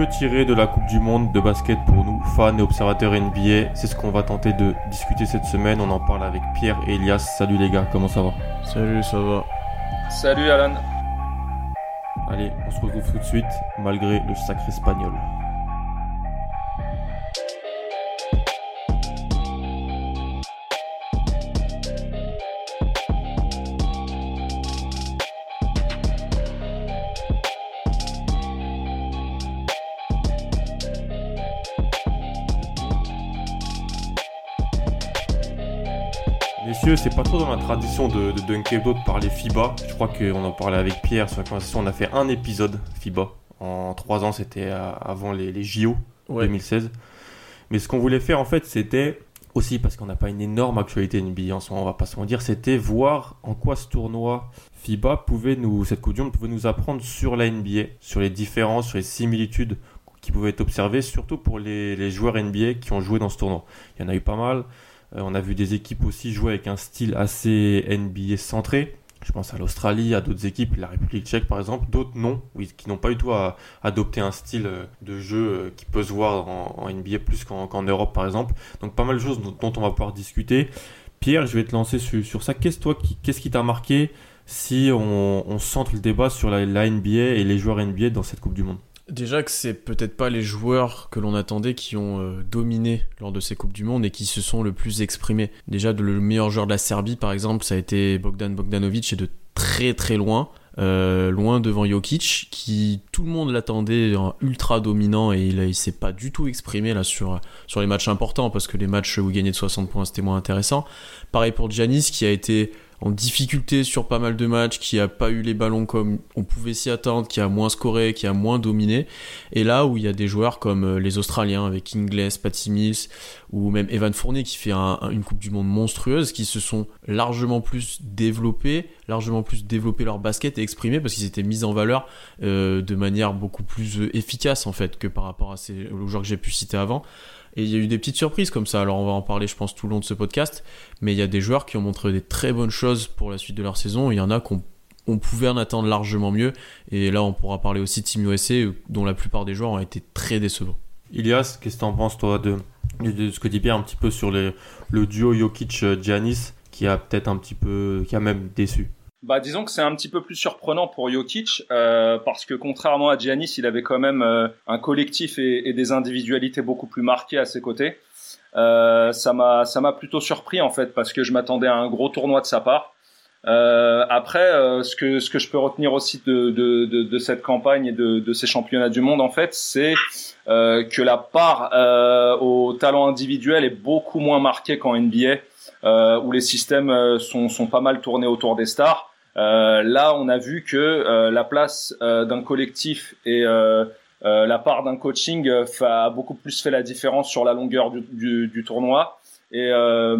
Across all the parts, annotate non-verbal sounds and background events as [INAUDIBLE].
Que tirer de la Coupe du Monde de basket pour nous, fans et observateurs NBA C'est ce qu'on va tenter de discuter cette semaine. On en parle avec Pierre et Elias. Salut les gars, comment ça va? Salut, ça va. Salut Alan. Allez, on se retrouve tout de suite, malgré le sacré espagnol. C'est pas trop dans la tradition de, de Dunkebdo de parler FIBA. Je crois qu'on en parlait avec Pierre sur la conversation. On a fait un épisode FIBA. En trois ans, c'était euh, avant les, les JO Ouais. 2016. Mais ce qu'on voulait faire, en fait, c'était aussi parce qu'on n'a pas une énorme actualité NBA en ce moment, on va pas se mentir, c'était voir en quoi ce tournoi FIBA pouvait nous, cette Coupe du Monde pouvait nous apprendre sur la NBA, sur les différences, sur les similitudes qui pouvaient être observées, surtout pour les, les joueurs NBA qui ont joué dans ce tournoi. Il y en a eu pas mal. Euh, on a vu des équipes aussi jouer avec un style assez NBA centré. Je pense à l'Australie, à d'autres équipes, la République tchèque par exemple, d'autres non, oui, qui n'ont pas du tout à, adopté un style euh, de jeu euh, qui peut se voir en, NBA plus qu'en Europe par exemple. Donc pas mal de choses dont, on va pouvoir discuter. Pierre, je vais te lancer sur, ça. Qu'est-ce qui, t'a marqué si on, centre le débat sur la NBA et les joueurs NBA dans cette Coupe du Monde? Déjà que c'est peut-être pas les joueurs que l'on attendait qui ont euh, dominé lors de ces Coupes du Monde et qui se sont le plus exprimés. Déjà, le meilleur joueur de la Serbie, par exemple, ça a été Bogdan Bogdanovic et de très très loin. euh, loin devant Jokic, qui tout le monde l'attendait en ultra dominant et il s'est pas du tout exprimé là sur, sur les matchs importants parce que les matchs où il gagnait de 60 points c'était moins intéressant. Pareil pour Giannis qui a été en difficulté sur pas mal de matchs, qui a pas eu les ballons comme on pouvait s'y attendre, qui a moins scoré, qui a moins dominé. Et là où il y a des joueurs comme euh, les Australiens avec Ingles, Patty Mills ou même Evan Fournier qui fait un- un- une Coupe du Monde monstrueuse, qui se sont largement plus développés, largement plus développé leur basket et exprimés parce qu'ils étaient mis en valeur euh, de manière beaucoup plus euh, efficace en fait que par rapport à ces aux joueurs que j'ai pu citer avant. Et il y a eu des petites surprises comme ça, alors on va en parler je pense tout le long de ce podcast, mais il y a des joueurs qui ont montré des très bonnes choses pour la suite de leur saison, il y en a qu'on on pouvait en attendre largement mieux, et là on pourra parler aussi de Team USA, dont la plupart des joueurs ont été très décevants. Ilias, qu'est-ce que t'en penses toi de, ce que dit Pierre un petit peu sur le duo Jokic-Giannis qui a peut-être un petit peu, qui a même déçu? Bah, disons que c'est un petit peu plus surprenant pour Jokic euh, parce que contrairement à Giannis, il avait quand même euh, un collectif et, et des individualités beaucoup plus marquées à ses côtés. Euh, ça m'a ça m'a plutôt surpris en fait parce que je m'attendais à un gros tournoi de sa part. Euh, après, euh, ce que ce que je peux retenir aussi de de, de, de cette campagne et de, de ces championnats du monde en fait, c'est euh, que la part au talent individuel est beaucoup moins marquée qu'en NBA, où les systèmes sont sont pas mal tournés autour des stars. Euh, là, on a vu que euh, la place euh, d'un collectif et la part d'un coaching a beaucoup plus fait la différence sur la longueur du, du, du tournoi. Et euh,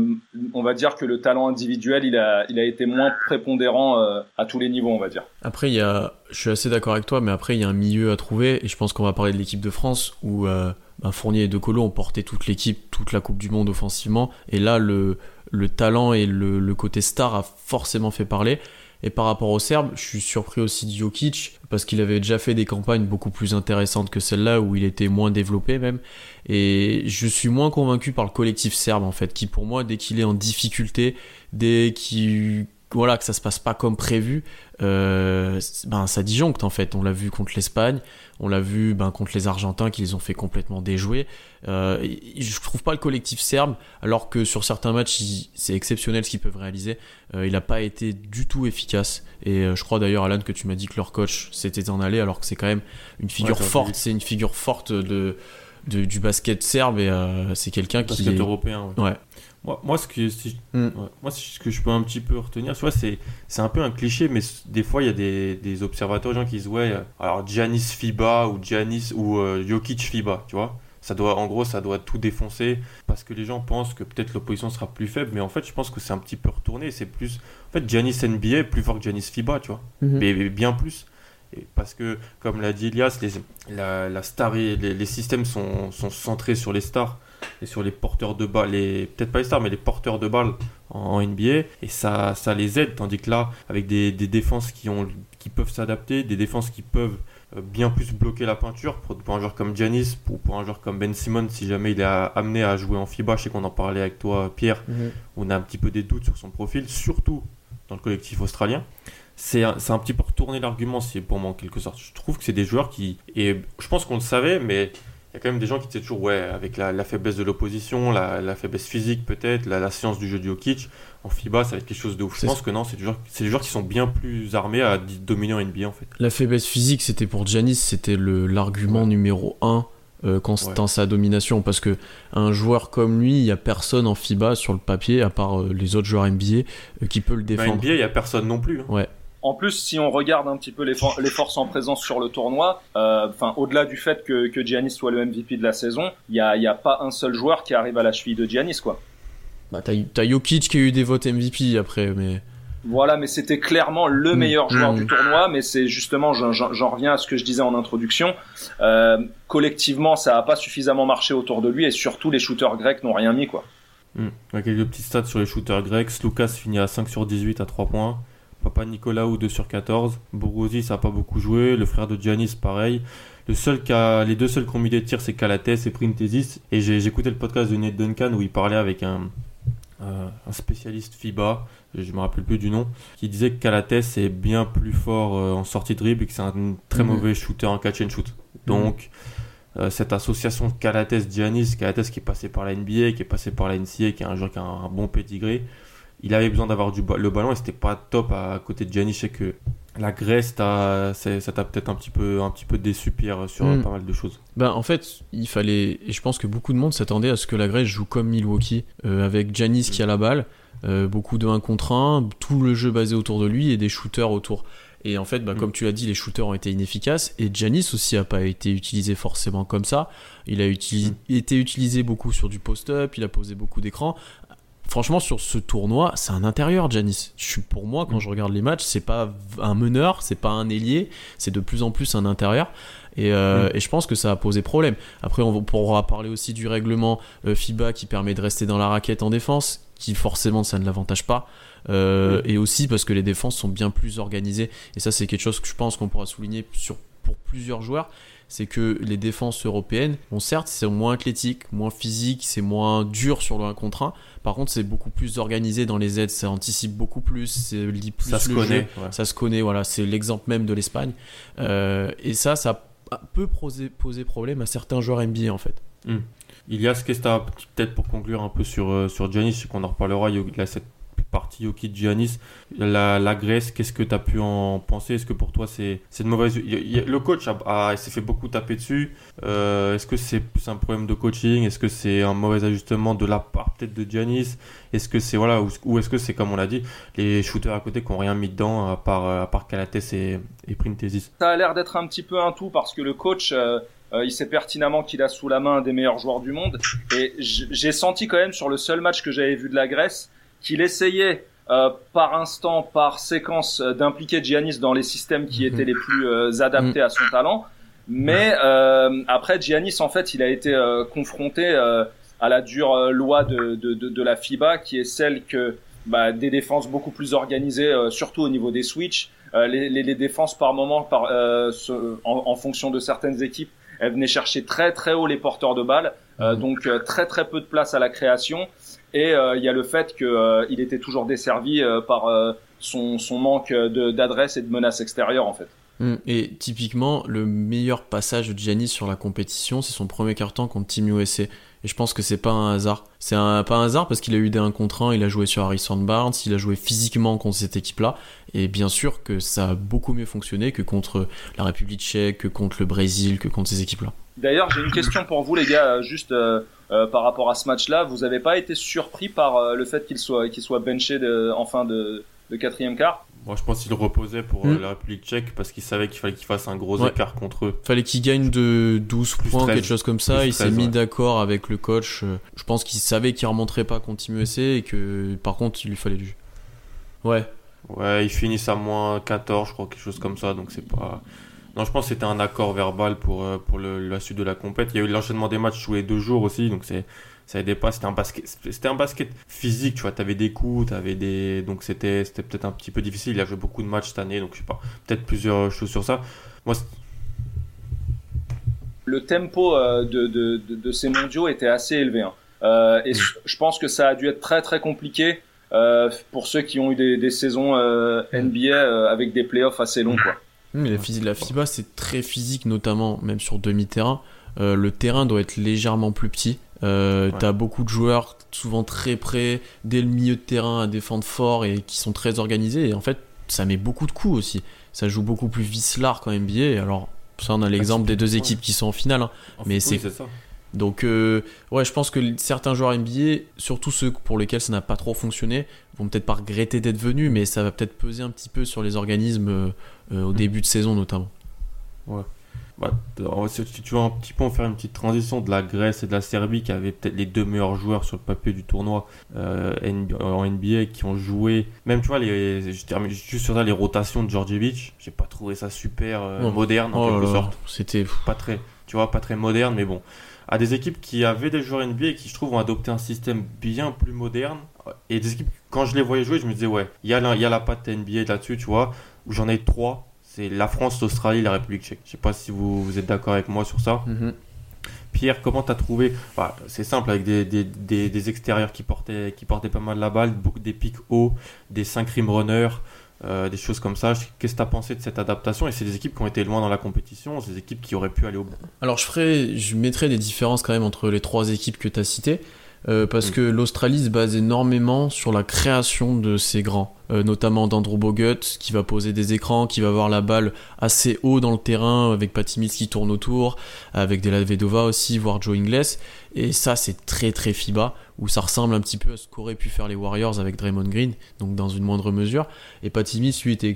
on va dire que le talent individuel, il a, il a été moins prépondérant euh, à tous les niveaux, on va dire. Après, il y a, je suis assez d'accord avec toi, mais après, il y a un milieu à trouver, et je pense qu'on va parler de l'équipe de France, où euh, bah, Fournier et De Colo ont porté toute l'équipe, toute la Coupe du Monde offensivement, et là, le, le talent et le, le côté star a forcément fait parler. Et par rapport aux Serbes, je suis surpris aussi de Jokic, parce qu'il avait déjà fait des campagnes beaucoup plus intéressantes que celle-là, où il était moins développé même. Et je suis moins convaincu par le collectif serbe, en fait, qui pour moi, dès qu'il est en difficulté, dès qu'il voilà que ça se passe pas comme prévu euh, ben ça disjoncte en fait. On l'a vu contre l'Espagne on l'a vu ben, contre les Argentins qui les ont fait complètement déjouer. Euh, je trouve pas le collectif serbe alors que sur certains matchs c'est exceptionnel ce qu'ils peuvent réaliser. Euh, il a pas été du tout efficace. Et euh, je crois d'ailleurs Alan que tu m'as dit que leur coach s'était en allé alors que c'est quand même une figure forte c'est une figure forte de du basket serbe. Et c'est quelqu'un qui est européen. Ouais. Moi, moi, ce que, mm. moi, ce que je peux un petit peu retenir, tu vois, c'est, c'est un peu un cliché, mais des fois, il y a des, des observateurs, gens qui disent, ouais, alors Giannis FIBA ou Giannis ou Jokic FIBA, tu vois. Ça doit, en gros, ça doit tout défoncer parce que les gens pensent que peut-être l'opposition sera plus faible, mais en fait, je pense que c'est un petit peu retourné. C'est plus, en fait, Giannis NBA est plus fort que Giannis FIBA, tu vois, mhm. mais, bien plus. Et parce que, comme l'a dit Elias, les, la, star et les, systèmes sont, sont, centrés sur les stars et sur les porteurs de balles, peut-être pas les stars, mais les porteurs de balles en, NBA, et ça, ça les aide, tandis que là, avec des, des défenses qui, ont, qui peuvent s'adapter, des défenses qui peuvent euh, bien plus bloquer la peinture pour, un joueur comme Giannis ou pour un joueur comme Ben Simon si jamais il est amené à jouer en FIBA. Je sais qu'on en parlait avec toi, Pierre. Mhm. On a un petit peu des doutes sur son profil, surtout dans le collectif australien. C'est un, un, petit peu retourner l'argument, pour moi en quelque sorte. Je trouve que c'est des joueurs qui. Et je pense qu'on le savait, mais il y a quand même des gens qui étaient toujours, ouais, avec la, faiblesse de l'opposition, la, faiblesse physique peut-être, la, science du jeu du Jokic, en FIBA, ça va être quelque chose de ouf. Je pense que non, c'est des, joueurs, des joueurs qui sont bien plus armés à dominer en NBA en fait. La faiblesse physique, c'était pour Giannis, c'était l'argument numéro 1 euh, sa domination, parce que un joueur comme lui, il n'y a personne en FIBA sur le papier, à part euh, les autres joueurs NBA, euh, qui peut le bah, défendre. NBA, il n'y a personne non plus. Hein. Ouais. En plus, si on regarde un petit peu les, les forces en présence sur le tournoi, euh, enfin au-delà du fait que, que Giannis soit le MVP de la saison, il n'y a, y a pas un seul joueur qui arrive à la cheville de Giannis, quoi. Bah t'as Jokic qui a eu des votes MVP après, mais. Voilà, mais c'était clairement le mm. meilleur joueur mm. du tournoi, mais c'est justement, j'en reviens à ce que je disais en introduction, euh, collectivement, ça n'a pas suffisamment marché autour de lui, et surtout les shooters grecs n'ont rien mis, quoi. Mm. quelques petits stats sur les shooters grecs. Lucas finit à 5 sur 18 à 3 points. Papa Nicolaou 2 sur 14. Borosi ça n'a pas beaucoup joué. Le frère de Giannis pareil. Le seul les deux seuls qui ont mis des tirs c'est Calates et Printesis. Et j'ai écouté le podcast de Ned Duncan où il parlait avec un, euh, un spécialiste FIBA, je me rappelle plus du nom, qui disait que Calates est bien plus fort euh, en sortie de dribble et que c'est un très mhm. mauvais shooter en catch and shoot. Donc euh, cette association Calates-Giannis, Calates qui est passé par la NBA, qui est passé par la NCA, qui est un joueur qui a un, un bon pédigré, il avait besoin d'avoir le ballon et c'était pas top à, côté de Giannis. Je sais que la Grèce, ça t'a peut-être un petit peu, un petit peu déçu Pierre sur hmm. pas mal de choses. Ben en fait, il fallait et je pense que beaucoup de monde s'attendait à ce que la Grèce joue comme Milwaukee euh, avec Giannis qui a la balle, euh, beaucoup de 1 contre 1, tout le jeu basé autour de lui et des shooters autour. Et en fait, bah, hmm. comme tu l'as dit, les shooters ont été inefficaces. Et Giannis aussi a pas été utilisé forcément comme ça. Il a hmm. été utilisé beaucoup sur du post-up, il a posé beaucoup d'écrans franchement, sur ce tournoi, c'est un intérieur, Janis. Je suis pour moi, quand mm. je regarde les matchs, c'est pas un meneur, c'est pas un ailier, c'est de plus en plus un intérieur. Et, euh, mm. et, je pense que ça a posé problème. Après, on pourra parler aussi du règlement euh, FIBA qui permet de rester dans la raquette en défense, qui forcément ça ne l'avantage pas. Euh, et aussi parce que les défenses sont bien plus organisées. Et ça, c'est quelque chose que je pense qu'on pourra souligner sur, pour plusieurs joueurs c'est que les défenses européennes, bon certes c'est moins athlétique, moins physique, c'est moins dur sur le 1 contre 1, par contre c'est beaucoup plus organisé dans les aides, ça anticipe beaucoup plus, c'est lit plus ça se connaît, ça se connaît, voilà, c'est l'exemple même de l'Espagne, euh, et ça, ça peut poser, poser problème à certains joueurs NBA en fait. Il y a ce que peut-être pour conclure un peu sur, euh, sur Giannis, qu'on en reparlera, il y a cette partie au kit Giannis. La, la Grèce, qu'est-ce que tu as pu en penser? Est-ce que pour toi c'est une mauvaise. le coach a, s'est fait beaucoup taper dessus. Euh, est-ce que c'est un problème de coaching? Est-ce que c'est un mauvais ajustement de la part peut-être de Giannis? Est-ce que c'est voilà ou, est-ce que c'est comme on l'a dit les shooters à côté qui n'ont rien mis dedans à part à part Calates et, et Printesis Ça a l'air d'être un petit peu un tout parce que le coach. Euh, euh, il sait pertinemment qu'il a sous la main un des meilleurs joueurs du monde. Et j'ai senti quand même sur le seul match que j'avais vu de la Grèce, qu'il essayait euh, par instant, par séquence, euh, d'impliquer Giannis dans les systèmes qui étaient les plus euh, adaptés à son talent. Mais après, Giannis, en fait, il a été confronté à la dure loi de, de, de, de, la FIBA, qui est celle que bah, des défenses beaucoup plus organisées, surtout au niveau des switches, les, les, les, défenses par moment, par, en, en, fonction de certaines équipes, elles venaient chercher très très haut les porteurs de balles, donc très très peu de place à la création. Et euh, il y a le fait qu'il euh, était toujours desservi euh, par son, son, manque d'adresse et de menaces extérieures en fait. Mm. Et typiquement, le meilleur passage de Giannis sur la compétition, c'est son premier carton contre Team USA. Et je pense que c'est pas un hasard. C'est un, pas un hasard parce qu'il a eu des 1 contre 1, il a joué sur Harrison Barnes, il a joué physiquement contre cette équipe-là. Et bien sûr que ça a beaucoup mieux fonctionné que contre la République tchèque, que contre le Brésil, que contre ces équipes-là. D'ailleurs, j'ai une question pour vous, les gars, juste par rapport à ce match-là. Vous n'avez pas été surpris par le fait qu'il soit, qu'il soit benché de, en fin de, de quatrième quart? Moi, je pense qu'il reposait pour hmm. la République tchèque parce qu'il savait qu'il fallait qu'il fasse un gros écart contre eux. Fallait qu'il gagne de 12 points, quelque chose comme ça. il s'est mis d'accord avec le coach. Je pense qu'il savait qu'il remonterait pas contre Team USA et que par contre, il lui fallait du. Ouais. Ouais, ils finissent à moins 14, je crois, quelque chose comme ça. Donc c'est pas. Non, je pense que c'était un accord verbal pour, euh, pour le, la suite de la compète. Il y a eu l'enchaînement des matchs les deux jours aussi, donc c'est ça aidait pas. C'était un basket, c'était un basket physique, tu vois. T'avais des coups, t'avais des, donc c'était, c'était peut-être un petit peu difficile. Il a joué beaucoup de matchs cette année, donc je sais pas, peut-être plusieurs choses sur ça. Moi, le tempo euh, de, de, de, ces mondiaux était assez élevé. Hein. Euh, et je pense que ça a dû être très très compliqué euh, pour ceux qui ont eu des, des saisons euh, NBA avec des playoffs assez longs. Quoi. Mais la, la FIBA, c'est très physique, notamment même sur demi-terrain. le terrain doit être légèrement plus petit. Euh, T'as beaucoup de joueurs souvent très près, dès le milieu de terrain à défendre fort et qui sont très organisés. Et en fait, ça met beaucoup de coups aussi. Ça joue beaucoup plus vicelard qu'en NBA. Alors, ça, on a l'exemple des deux équipes qui sont en finale. Hein. mais c'est donc, euh, ouais, je pense que certains joueurs NBA, surtout ceux pour lesquels ça n'a pas trop fonctionné, vont peut-être pas regretter d'être venus, mais ça va peut-être peser un petit peu sur les organismes euh, euh, au début de saison notamment. Ouais. Bah, si tu veux un petit peu en faire une petite transition de la Grèce et de la Serbie qui avaient peut-être les deux meilleurs joueurs sur le papier du tournoi en NBA qui ont joué même tu vois les je termine juste sur ça les rotations de Djordjevic j'ai pas trouvé ça super moderne en oh quelque sorte c'était pas très tu vois pas très moderne mais bon à des équipes qui avaient des joueurs NBA et qui, je trouve, ont adopté un système bien plus moderne. Et des équipes, quand je les voyais jouer, je me disais, ouais, il y, a la, y a la patte NBA là-dessus, tu vois, où j'en ai trois. C'est la France, l'Australie, la République tchèque. Je sais pas si vous, vous êtes d'accord avec moi sur ça. Mm-hmm. Pierre, comment tu as trouvé C'est simple, avec des, des, des, extérieurs qui portaient, qui portaient pas mal la balle, beaucoup, des pics hauts, des 5 rim runners, euh, des choses comme ça. Qu'est-ce que tu as pensé de cette adaptation? Et c'est des équipes qui ont été loin dans la compétition, c'est des équipes qui auraient pu aller au bout. Alors je ferai, je mettrai des différences quand même entre les trois équipes que tu as citées. Euh, parce mm. que l'Australie se base énormément sur la création de ses grands, euh, notamment d'Andrew Bogut qui va poser des écrans, qui va avoir la balle assez haut dans le terrain avec Patty Mills qui tourne autour, avec Della Vedova aussi, voire Joe Ingles. Et ça, c'est très très FIBA, où ça ressemble un petit peu à ce qu'auraient pu faire les Warriors avec Draymond Green, donc dans une moindre mesure. Et Patty Mills, lui, était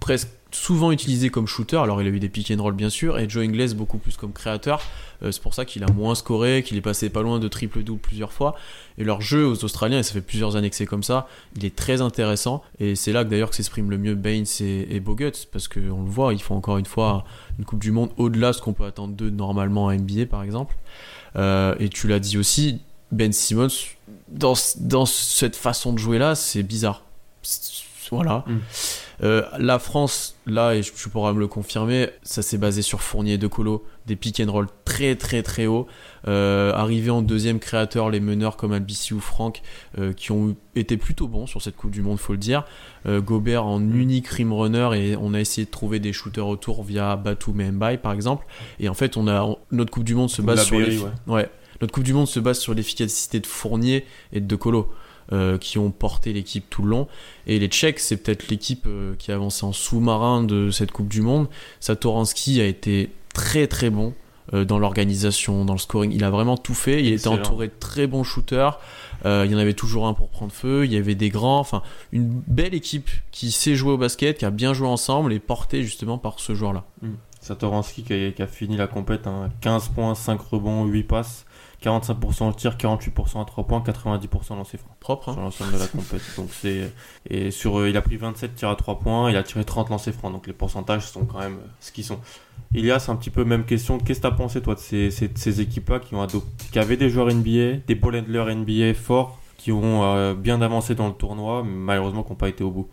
presque souvent utilisé comme shooter, alors il a eu des pick and roll bien sûr, et Joe Ingles beaucoup plus comme créateur. Euh, c'est pour ça qu'il a moins scoré, qu'il est passé pas loin de triple-double plusieurs fois. Et leur jeu aux Australiens, et ça fait plusieurs années que c'est comme ça, il est très intéressant. Et c'est là que d'ailleurs que s'exprime le mieux Baines et, et Bogut, parce qu'on le voit, ils font encore une fois une Coupe du Monde au-delà de ce qu'on peut attendre d'eux normalement en NBA par exemple. Euh, et tu l'as dit aussi, Ben Simmons, dans, dans cette façon de jouer là, c'est bizarre. Voilà. Mm. Euh, la France, là, et je, pourrais me le confirmer, ça s'est basé sur Fournier de Colo, des pick and roll très très très hauts. Euh, arrivé en deuxième créateur, les meneurs comme Albici ou Franck, euh, qui ont été plutôt bons sur cette Coupe du Monde, faut le dire. Gobert en unique rim runner et on a essayé de trouver des shooters autour via Batum et Mbaye par exemple. Et en fait, on a notre Coupe du Monde se base sur ouais. Notre Coupe du Monde se base sur l'efficacité de Fournier et de De Colo. Euh, qui ont porté l'équipe tout le long. Et les Tchèques, c'est peut-être l'équipe euh, qui a avancé en sous-marin de cette Coupe du Monde. Satoransky a été très très bon euh, dans l'organisation, dans le scoring. Il a vraiment tout fait. Il était entouré de très bons shooters. il y en avait toujours un pour prendre feu. Il y avait des grands. Enfin, une belle équipe qui sait jouer au basket, qui a bien joué ensemble et portée justement par ce joueur-là. Mmh. Satoransky qui a, fini la compète, 15 hein. points, 5 rebonds, 8 passes. 45% au tir, 48% à 3 points, 90% lancé franc. Propre, hein. Sur l'ensemble de la compétition. Donc c'est et sur euh, il a pris 27 tirs à 3 points, il a tiré 30 lancés francs. Donc les pourcentages sont quand même euh, ce qu'ils sont. Ilias, un petit peu même question. Qu'est-ce que tu as pensé toi de ces, ces, équipes-là qui ont qui avaient des joueurs NBA, des ball handlers NBA forts, qui ont euh, bien avancé dans le tournoi, mais malheureusement qui n'ont pas été au bout?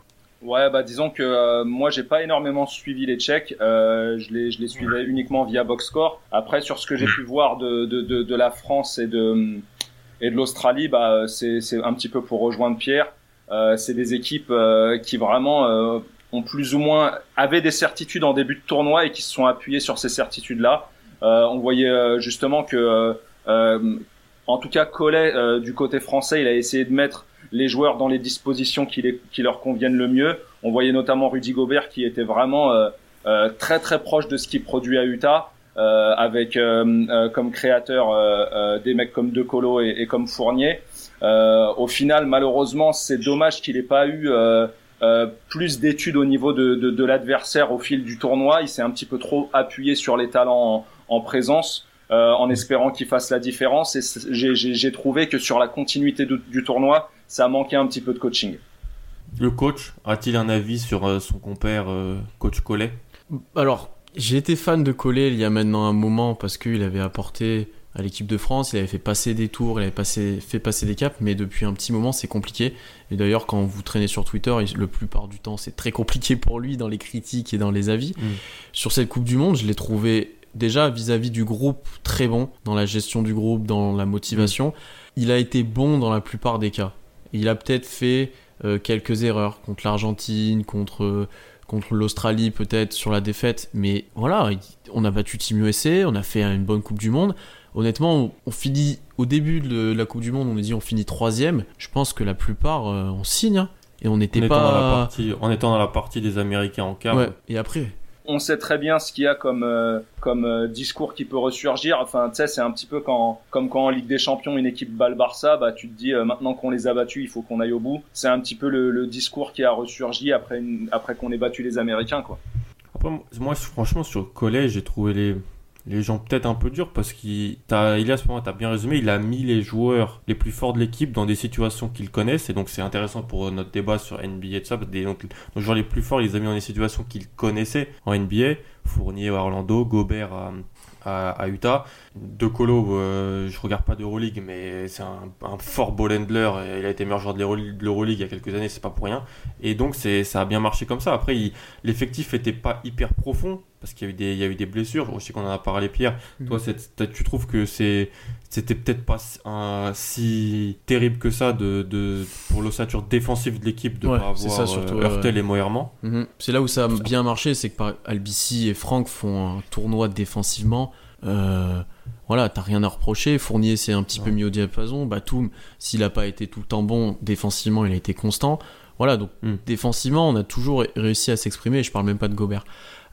Ouais, bah disons que euh, moi j'ai pas énormément suivi les Tchèques, euh, je les je les suivais uniquement via Boxscore. Après sur ce que j'ai pu voir de, de, de, de, la France et de et de l'Australie, bah c'est c'est un petit peu pour rejoindre Pierre. Euh, c'est des équipes euh, qui vraiment euh, ont plus ou moins avaient des certitudes en début de tournoi et qui se sont appuyées sur ces certitudes là. on voyait justement que en tout cas Collet du côté français, il a essayé de mettre les joueurs dans les dispositions qui, les, qui leur conviennent le mieux. On voyait notamment Rudy Gobert qui était vraiment euh, euh, très très proche de ce qu'il produit à Utah. avec comme créateur des mecs comme De Colo et, et comme Fournier. au final, malheureusement, c'est dommage qu'il n'ait pas eu plus d'études au niveau de, de, de l'adversaire au fil du tournoi. Il s'est un petit peu trop appuyé sur les talents en, en présence. en espérant qu'il fasse la différence et j'ai trouvé que sur la continuité du tournoi ça a manqué un petit peu de coaching. Le coach a-t-il un avis sur euh, son compère euh, coach Collet? Alors, j'ai été fan de Collet il y a maintenant un moment parce qu'il avait apporté à l'équipe de France, il avait fait passer des tours, il avait passé, fait passer des caps, mais depuis un petit moment c'est compliqué. Et d'ailleurs quand vous traînez sur Twitter, le plupart du temps c'est très compliqué pour lui dans les critiques et dans les avis. Mm. Sur cette Coupe du Monde, je l'ai trouvé déjà vis-à-vis du groupe très bon dans la gestion du groupe, dans la motivation. Il a été bon dans la plupart des cas. Il a peut-être fait euh, quelques erreurs contre l'Argentine, contre, contre l'Australie peut-être sur la défaite, mais voilà, on a battu Team USA, on a fait une bonne Coupe du Monde. Honnêtement, on, finit au début de la Coupe du Monde, on a dit on finit troisième. Je pense que la plupart euh, on signe hein. et on n'était pas en étant dans la partie des Américains en quart. Et après, on sait très bien ce qu'il y a comme euh, comme euh, discours qui peut ressurgir. Enfin, tu sais, c'est un petit peu comme quand en Ligue des Champions une équipe bat le Barça, bah tu te dis euh, maintenant qu'on les a battus, il faut qu'on aille au bout. C'est un petit peu le, discours qui a ressurgi après après qu'on ait battu les Américains, quoi. Moi, franchement, sur le collège, j'ai trouvé les les gens peut-être un peu durs parce qu'il il à ce moment, tu as bien résumé, il a mis les joueurs les plus forts de l'équipe dans des situations qu'ils connaissent et donc c'est intéressant pour notre débat sur NBA et tout ça. Des, donc, nos joueurs les plus forts, il les a mis dans des situations qu'ils connaissaient en NBA. Fournier à Orlando, Gobert à, Utah. De Colo, euh, je regarde pas d'Euroleague, mais c'est un, fort ball handler. il a été meilleur joueur de l'Euroleague il y a quelques années, c'est pas pour rien. Et donc c'est, ça a bien marché comme ça. Après, l'effectif était pas hyper profond parce qu'il y a eu des, il y a eu des blessures. Je sais qu'on en a parlé, Pierre. Mhm. Toi, tu trouves que c'est, c'était peut-être pas si terrible que ça de, de pour l'ossature défensive de l'équipe de pas avoir ça, surtout, euh, et Moerman. C'est là où ça a bien marché, c'est que Albici et Franck font un tournoi défensivement. Euh, voilà, t'as rien à reprocher. Fournier, c'est un petit peu mis au diapason. Batum, s'il a pas été tout le temps bon, défensivement, il a été constant. Voilà, donc hmm. défensivement, on a toujours réussi à s'exprimer. Je parle même pas de Gobert.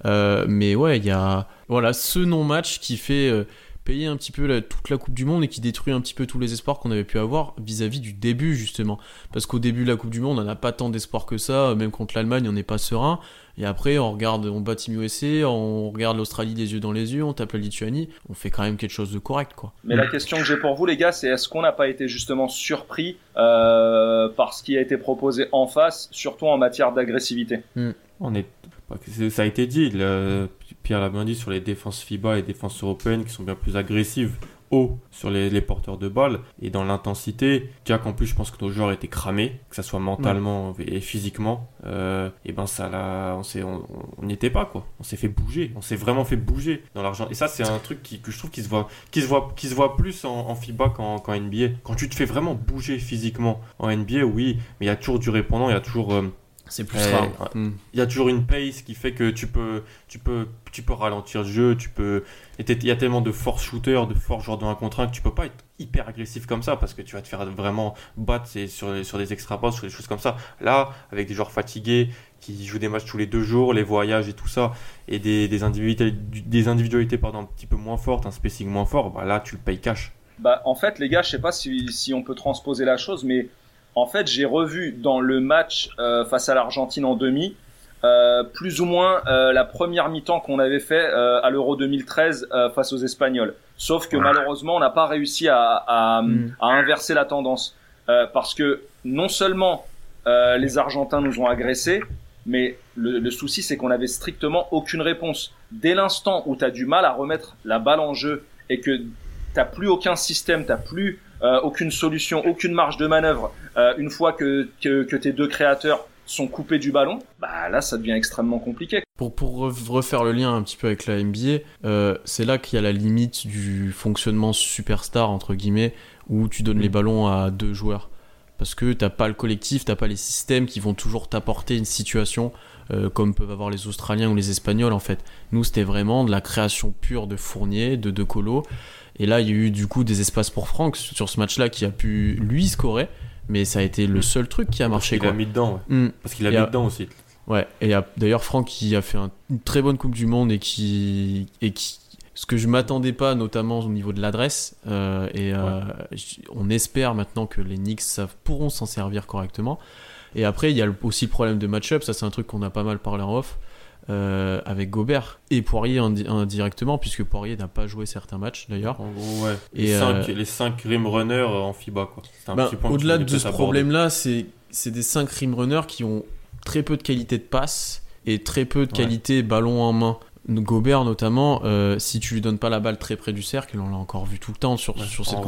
Euh, mais ouais, il y a voilà ce non-match qui fait euh, payer un petit peu toute la Coupe du Monde et qui détruit un petit peu tous les espoirs qu'on avait pu avoir vis-à-vis du début justement. Parce qu'au début de la Coupe du Monde, on n'a pas tant d'espoir que ça, même contre l'Allemagne, on n'est pas serein. Et après, on regarde, on bat Team USA, on regarde l'Australie des yeux dans les yeux, on tape la Lituanie, on fait quand même quelque chose de correct, quoi. Mais la question que j'ai pour vous, les gars, c'est est-ce qu'on n'a pas été justement surpris euh, par ce qui a été proposé en face, surtout en matière d'agressivité? Hmm. On est, ça a été dit. Pierre l'a bien dit sur les défenses FIBA et les défenses européennes qui sont bien plus agressives sur les, porteurs de balles et dans l'intensité. Jack en plus je pense que nos joueurs étaient cramés, que ça soit mentalement et physiquement. Euh, et ben ça là, on n'y était pas quoi. On s'est fait bouger, on s'est vraiment fait bouger dans l'argent. Et ça c'est un truc qui, que je trouve qui se voit, qui se voit, qui se voit plus en, FIBA qu'en NBA. Quand tu te fais vraiment bouger physiquement en NBA, oui, mais il y a toujours du répondant, il y a toujours euh, c'est plus rare. Hmm. Il y a toujours une pace qui fait que tu peux, tu peux, tu peux ralentir le jeu. Tu peux. Il y a tellement de force shooters, de force joueurs de 1 contre 1 que tu peux pas être hyper agressif comme ça parce que tu vas te faire vraiment battre sur, sur des extra passes, sur des choses comme ça. Là, avec des joueurs fatigués qui jouent des matchs tous les deux jours, les voyages et tout ça, et des, des individualités, des individualités pardon, un petit peu moins fortes, un spacing moins fort, bah là tu le payes cash. Bah, en fait, les gars, je sais pas si, si on peut transposer la chose, mais en fait, j'ai revu dans le match euh, face à l'Argentine en demi, euh, plus ou moins euh, la première mi-temps qu'on avait fait à l'Euro 2013 face aux Espagnols. Sauf que malheureusement, on n'a pas réussi à, hmm. à, inverser la tendance. parce que non seulement les Argentins nous ont agressés, mais le, le souci, c'est qu'on avait strictement aucune réponse. Dès l'instant où tu as du mal à remettre la balle en jeu et que t'as plus aucun système, t'as plus euh, aucune solution, aucune marge de manœuvre, euh, une fois que, que, tes deux créateurs sont coupés du ballon, bah là ça devient extrêmement compliqué. Pour, pour refaire le lien un petit peu avec la NBA, euh, c'est là qu'il y a la limite du fonctionnement superstar entre guillemets où tu donnes les ballons à deux joueurs parce que t'as pas le collectif, t'as pas les systèmes qui vont toujours t'apporter une situation comme peuvent avoir les Australiens ou les Espagnols en fait. Nous c'était vraiment de la création pure de Fournier, de De Colo. Et là, il y a eu du coup des espaces pour Franck sur ce match-là qui a pu lui scorer, mais ça a été le mm. seul truc qui a marché. Parce qu'il a mis dedans, mm. Parce qu'il a, mis dedans aussi. Ouais, et d'ailleurs, Franck qui a fait une très bonne Coupe du Monde et qui, et qui, ce que je m'attendais pas, notamment au niveau de l'adresse. et on espère maintenant que les Knicks savent, pourront s'en servir correctement. Et après, il y a aussi le problème de match-up. Ça, c'est un truc qu'on a pas mal parlé en off. Euh, avec Gobert et Poirier indirectement, puisque Poirier n'a pas joué certains matchs d'ailleurs. Ouais. Et les 5 euh, rim runners en FIBA. Quoi. Ben, au-delà de ce problème-là, c'est des 5 rim runners qui ont très peu de qualité de passe et très peu de qualité ballon en main. Gobert notamment, euh, si tu lui donnes pas la balle très près du cercle, on l'a encore vu tout le temps sur, sur cette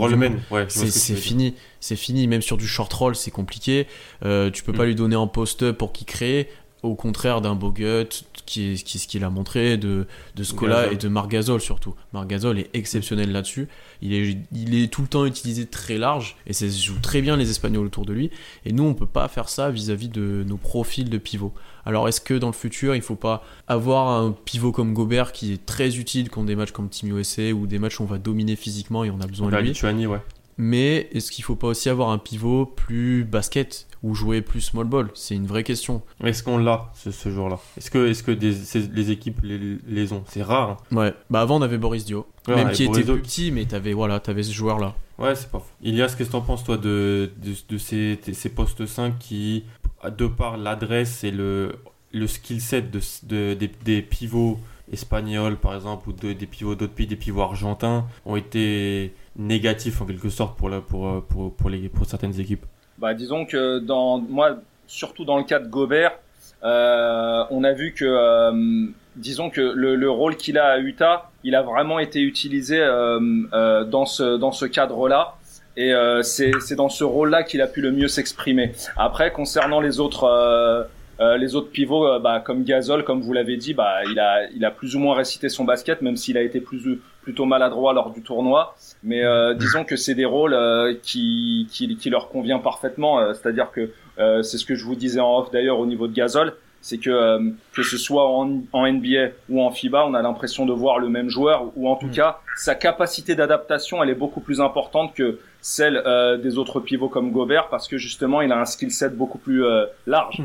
ouais, c'est fini, c'est fini. Même sur du short roll, c'est compliqué. Euh, tu peux pas mm. lui donner un post-up pour qu'il crée. Au contraire d'un Bogut, qui est, ce qu'il a montré, de, de Scola et de Margazol surtout. Margazol est exceptionnel là-dessus. Il est, il est tout le temps utilisé très large et ça joue très bien les Espagnols autour de lui. Et nous, on peut pas faire ça vis-à-vis de nos profils de pivot. Alors, est-ce que dans le futur, il faut pas avoir un pivot comme Gobert qui est très utile contre des matchs comme Team USA ou des matchs où on va dominer physiquement et on a besoin de lui? Ouais. Mais est-ce qu'il faut pas aussi avoir un pivot plus basket ou jouer plus small ball C'est une vraie question. Est-ce qu'on l'a ce, jour-là Est-ce que, est -ce que les équipes les, ont? C'est rare. Hein. Ouais. Bah avant on avait Boris Dio, même qui était plus petit, mais t'avais voilà, avais ce joueur-là. Ouais, c'est pas fou. Ilias, qu'est-ce que t'en penses toi de, de, ces, ces postes 5 qui, de par l'adresse et le, le skill set de, des, des pivots espagnols par exemple ou des pivots d'autres pays, des pivots argentins ont été négatifs en quelque sorte pour, la, pour, pour, pour, les, pour certaines équipes? Bah, Disons que dans, moi, surtout dans le cas de Gobert, euh, on a vu que, euh, disons que le, le rôle qu'il a à Utah, il a vraiment été utilisé euh, euh dans ce, dans ce cadre-là. Et euh, c'est dans ce rôle-là qu'il a pu le mieux s'exprimer. Après, concernant les autres euh, les autres pivots, bah, comme Gasol, comme vous l'avez dit, bah, il a, il a plus ou moins récité son basket, même s'il a été plus, plutôt maladroit lors du tournoi. Mais euh, disons que c'est des rôles qui, qui, qui, leur convient parfaitement. C'est-à-dire que c'est ce que je vous disais en off d'ailleurs au niveau de Gasol, c'est que que ce soit en, en, NBA ou en FIBA, on a l'impression de voir le même joueur, ou en tout mm. cas sa capacité d'adaptation, elle est beaucoup plus importante que celle des autres pivots comme Gobert, parce que justement il a un skill set beaucoup plus large.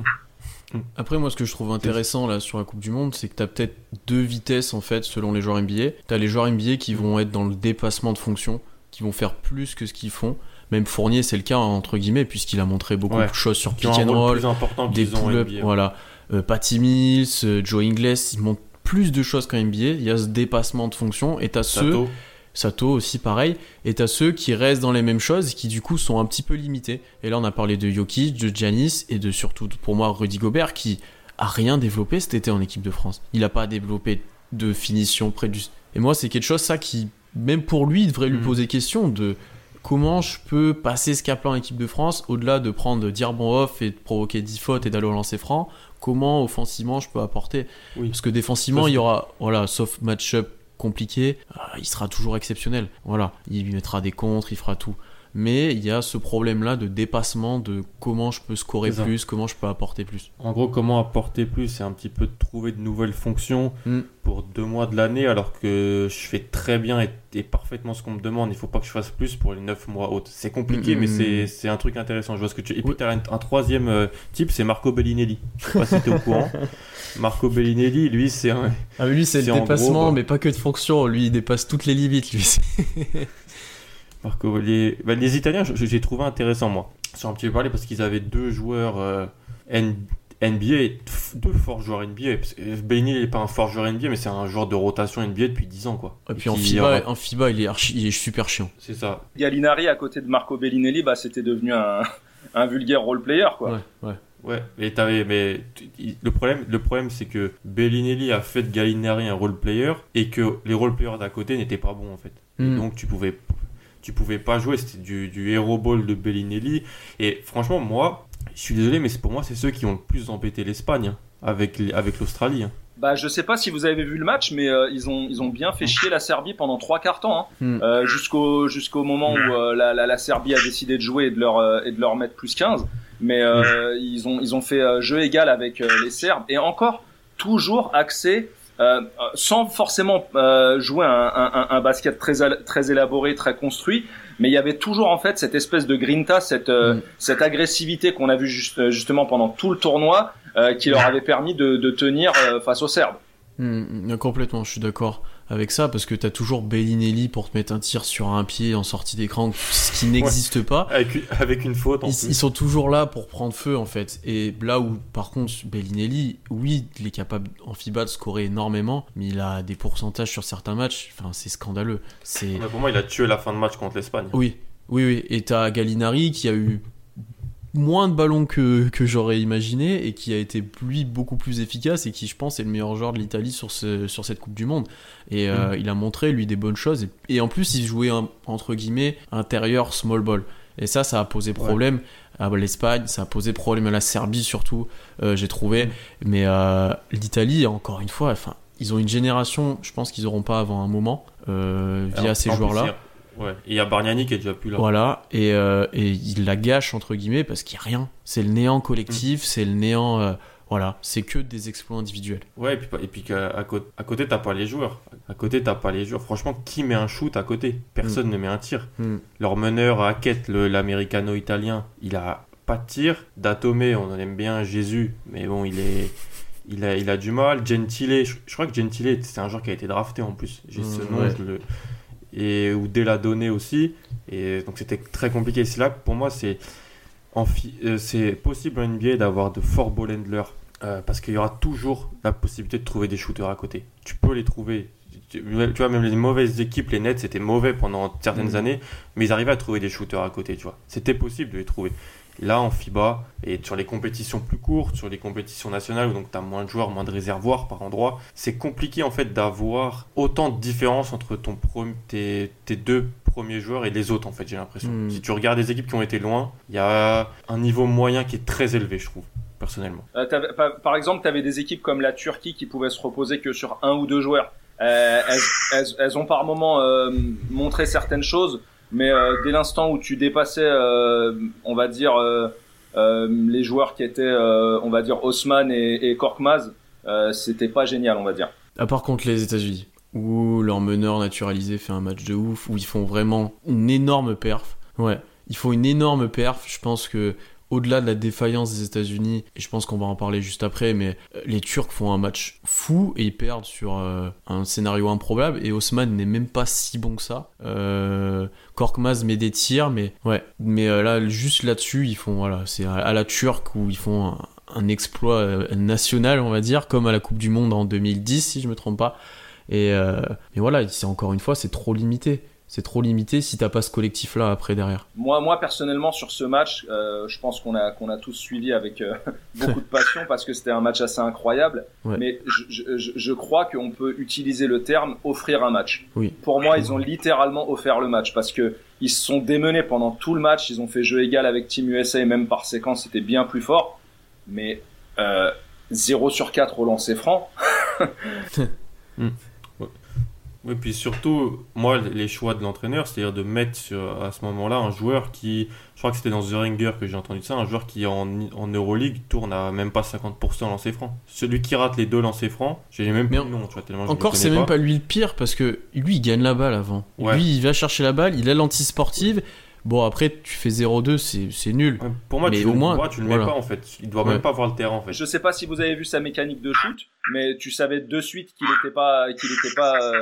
Après, moi, ce que je trouve intéressant là sur la Coupe du Monde, c'est que tu as peut-être deux vitesses en fait selon les joueurs NBA. Tu as les joueurs NBA qui vont être dans le dépassement de fonction, qui vont faire plus que ce qu'ils font. Même Fournier, c'est le cas entre guillemets, puisqu'il a montré beaucoup de choses sur pick and roll, des pull-ups, voilà. Euh, Patty Mills, euh, Joe Ingles, ils montrent plus de choses qu'en NBA. Il y a ce dépassement de fonction et t'as ceux Sato aussi pareil, et t'as ceux qui restent dans les mêmes choses et qui du coup sont un petit peu limités. Et là on a parlé de Yoki, de Giannis et de surtout pour moi Rudy Gobert qui a rien développé cet été en équipe de France. Il a pas développé de finition près du... Et moi c'est quelque chose ça qui, même pour lui, devrait lui mm. poser question de comment je peux passer ce cap-là en équipe de France au-delà de prendre dire bon off et de provoquer 10 fautes et d'aller au lancer franc comment offensivement je peux apporter? Parce que défensivement il y aura voilà sauf match-up compliqué, euh, il sera toujours exceptionnel. Voilà, il mettra des contres, il fera tout. Mais il y a ce problème-là de dépassement de comment je peux scorer plus, comment je peux apporter plus. En gros, comment apporter plus, c'est un petit peu de trouver de nouvelles fonctions mm. pour deux mois de l'année, alors que je fais très bien et, parfaitement ce qu'on me demande. Il faut pas que je fasse plus pour les neuf mois autres. C'est compliqué, mm, mais mm, c'est un truc intéressant. Je vois ce que tu. Et puis, tu as un, troisième euh, type, c'est Marco Bellinelli. Je sais pas si tu es au courant. [LAUGHS] Marco Bellinelli, lui, c'est un. Ah, lui, c'est le dépassement, bah mais pas que de fonction. Lui, il dépasse toutes les limites, lui. [LAUGHS] Marco, les, bah, les Italiens, j'ai trouvé intéressant, moi. Un petit peu parler parce qu'ils avaient deux joueurs euh, NBA, deux forts joueurs NBA. Parce que Bellinelli n'est pas un fort joueur NBA, mais c'est un joueur de rotation NBA depuis 10 ans, quoi. Et puis en, FIBA, en FIBA, il est, il est super chiant. C'est ça. Gallinari, à côté de Marco Bellinelli, bah, c'était devenu un, [LAUGHS] un vulgaire role player, quoi. Ouais, ouais. Ouais, mais, mais le problème, le problème c'est que Bellinelli a fait de Gallinari un role player et que les role players d'à côté n'étaient pas bons en fait. Hmm. donc tu pouvais, tu pouvais pas jouer, c'était du, du hero ball de Bellinelli. Et franchement, moi, je suis désolé, mais pour moi, c'est ceux qui ont le plus embêté l'Espagne hein, avec, avec l'Australie. Hein. Bah, je sais pas si vous avez vu le match, mais euh, ils ont ils ont bien fait chier la Serbie pendant trois quarts temps, hein. Hmm. euh, jusqu'au jusqu'au moment où euh, la, la, la, Serbie a décidé de jouer et de leur euh, et de leur mettre plus 15 mais euh, ils ont ils ont fait euh, jeu égal avec euh, les Serbes et encore toujours axé sans forcément jouer un, un, un, basket très très élaboré, très construit, mais il y avait toujours en fait cette espèce de grinta, cette mm. cette agressivité qu'on a vu juste, justement pendant tout le tournoi, qui leur avait permis de, de tenir face aux Serbes. Mm, complètement, je suis d'accord. avec ça parce que t'as toujours Bellinelli pour te mettre un tir sur un pied en sortie d'écran, ce qui [LAUGHS] n'existe pas. Avec, avec, une faute en ils, plus. ils, sont toujours là pour prendre feu en fait. Et là où par contre Bellinelli, oui, il est capable en FIBA de scorer énormément, mais il a des pourcentages sur certains matchs, enfin c'est scandaleux. C'est pour moi il a tué la fin de match contre l'Espagne. Oui, oui, oui. Et t'as Gallinari qui a eu moins de ballons que, que j'aurais imaginé et qui a été lui beaucoup plus efficace et qui je pense est le meilleur joueur de l'Italie sur, ce, sur cette Coupe du Monde. Et euh, il a montré lui des bonnes choses. Et, et en plus il jouait un, entre guillemets intérieur small ball. Et ça ça a posé problème à l'Espagne ça a posé problème à la Serbie surtout euh, j'ai trouvé. Mais euh, l'Italie encore une fois enfin ils ont une génération je pense qu'ils auront pas avant un moment via Alors, ces joueurs là Ouais. Et il y a Bargnani qui est déjà plus là. voilà, et, euh, et il la gâche entre guillemets parce qu'il n'y a rien. C'est le néant collectif, c'est le néant. euh, voilà, c'est que des exploits individuels. Ouais, et puis, et puis à côté, à côté t'as pas les joueurs. À côté, t'as pas les joueurs. Franchement, qui met un shoot à côté? Personne ne met un tir. Mm. Leur meneur, Hackett, l'américano-italien, il a pas de tir. Datomé, on en aime bien Jésus, mais bon, il est. Il a, il a du mal. Gentile, je, je crois que Gentile, c'est un joueur qui a été drafté en plus. J'ai ce Mm, nom, ouais. je le. Et ou Donné aussi. Et donc c'était très compliqué. C'est là que pour moi, c'est. euh, C'est possible en NBA d'avoir de forts ball handlers euh, parce qu'il y aura toujours la possibilité de trouver des shooters à côté. Tu peux les trouver. Tu tu vois, même les mauvaises équipes, les Nets, c'était mauvais pendant certaines Mhm. années, mais ils arrivaient à trouver des shooters à côté, tu vois. C'était possible de les trouver. Là, en FIBA, et sur les compétitions plus courtes, sur les compétitions nationales, où donc tu as moins de joueurs, moins de réservoirs par endroit, c'est compliqué en fait d'avoir autant de différence entre ton tes, tes deux premiers joueurs et les autres, en fait, j'ai l'impression. Mhm. Si tu regardes des équipes qui ont été loin, il y a un niveau moyen qui est très élevé, je trouve, personnellement. Euh, par, par exemple, tu avais des équipes comme la Turquie qui pouvaient se reposer que sur un ou deux joueurs. Euh, elles, elles- elles ont par moment euh, montré certaines choses, mais euh, dès l'instant où tu dépassais, euh, on va dire, euh, les joueurs qui étaient, on va dire, Osman et, et Korkmaz, c'était pas génial, on va dire. À part contre les États-Unis, où leur meneur naturalisé fait un match de ouf, où ils font vraiment une énorme perf. Ouais, ils font une énorme perf. Je pense que au-delà de la défaillance des États-Unis, et je pense qu'on va en parler juste après, mais euh, les Turcs font un match fou et ils perdent sur euh, un scénario improbable. Et Osman n'est même pas si bon que ça. Euh, Korkmaz met des tirs, mais ouais, mais euh, là juste là-dessus, ils font voilà, c'est à, la Turque où ils font un, exploit national, on va dire, comme à la Coupe du Monde en 2010, si je me trompe pas. Et, et voilà, c'est encore une fois, c'est trop limité. C'est trop limité si t'as pas ce collectif-là après derrière. Moi, moi personnellement, sur ce match, euh, je pense qu'on a qu'on a tous suivi avec euh, [LAUGHS] beaucoup de passion parce que c'était un match assez incroyable. Ouais. Mais je, je, je- je crois qu'on peut utiliser le terme offrir un match. Oui. Pour moi, ils ont littéralement offert le match parce que ils se sont démenés pendant tout le match. Ils ont fait jeu égal avec Team USA, et même par séquence, c'était bien plus fort. Mais euh, 0 sur 4 au lancer franc. [LAUGHS] [LAUGHS] Oui, puis surtout, moi, les choix de l'entraîneur, c'est-à-dire de mettre sur- à ce moment-là un joueur qui, je crois que c'était dans The Ringer que j'ai entendu ça, un joueur qui en, en Euroleague tourne à même pas 50% lancé franc. Celui qui rate les deux lancers francs, j'ai même plus nom, tu vois, tellement Encore, c'est même pas lui le pire parce que lui, il gagne la balle avant. Ouais. Lui, il va chercher la balle, il a l'anti-sportive. Bon, après, tu fais 0-2, c'est c'est nul. Pour moi, Mais tu, au moins, moi, tu le voilà. mets pas en fait. Il doit Ouais. même pas voir le terrain en fait. Je sais pas si vous avez vu sa mécanique de shoot, mais tu savais de suite qu'il était pas qu'il était pas euh,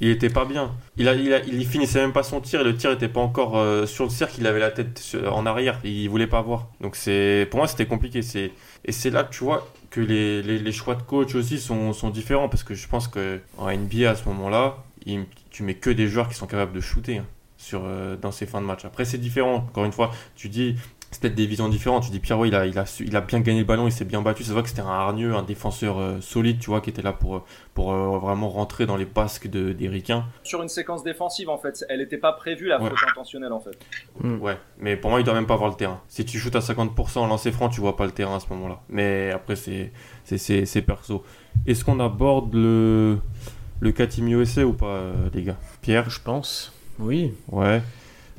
Il était pas bien. Il, a, il, a, il finissait même pas son tir et le tir était pas encore euh, sur le cercle. Il avait la tête en arrière. Il voulait pas voir. Donc c'est pour moi c'était compliqué. C'est et c'est là que tu vois que les, les, les choix de coach aussi sont, sont différents parce que je pense que en NBA à ce moment-là, il- tu mets que des joueurs qui sont capables de shooter hein, sur euh, dans ces fins de match. Après c'est différent. Encore une fois, tu dis c'est peut-être des visions différentes. Tu dis Pierrot, il a, il a, su- il a bien gagné le ballon, il s'est bien battu. Ça se voit que c'était un hargneux, un défenseur euh, solide, tu vois, qui était là pour, pour euh, vraiment rentrer dans les basques de, des Ricains. sur une séquence défensive en fait. Elle était pas prévue la Ouais. faute intentionnelle en fait. Ouais, mais pour moi, il doit même pas voir le terrain. Si tu shootes à 50% en lancer franc, tu vois pas le terrain à ce moment-là. Mais après, c'est c'est- c'est c'est perso. Est-ce qu'on aborde le, le Team USA ou pas, euh, les gars? Pierre? Je pense. Oui. Ouais.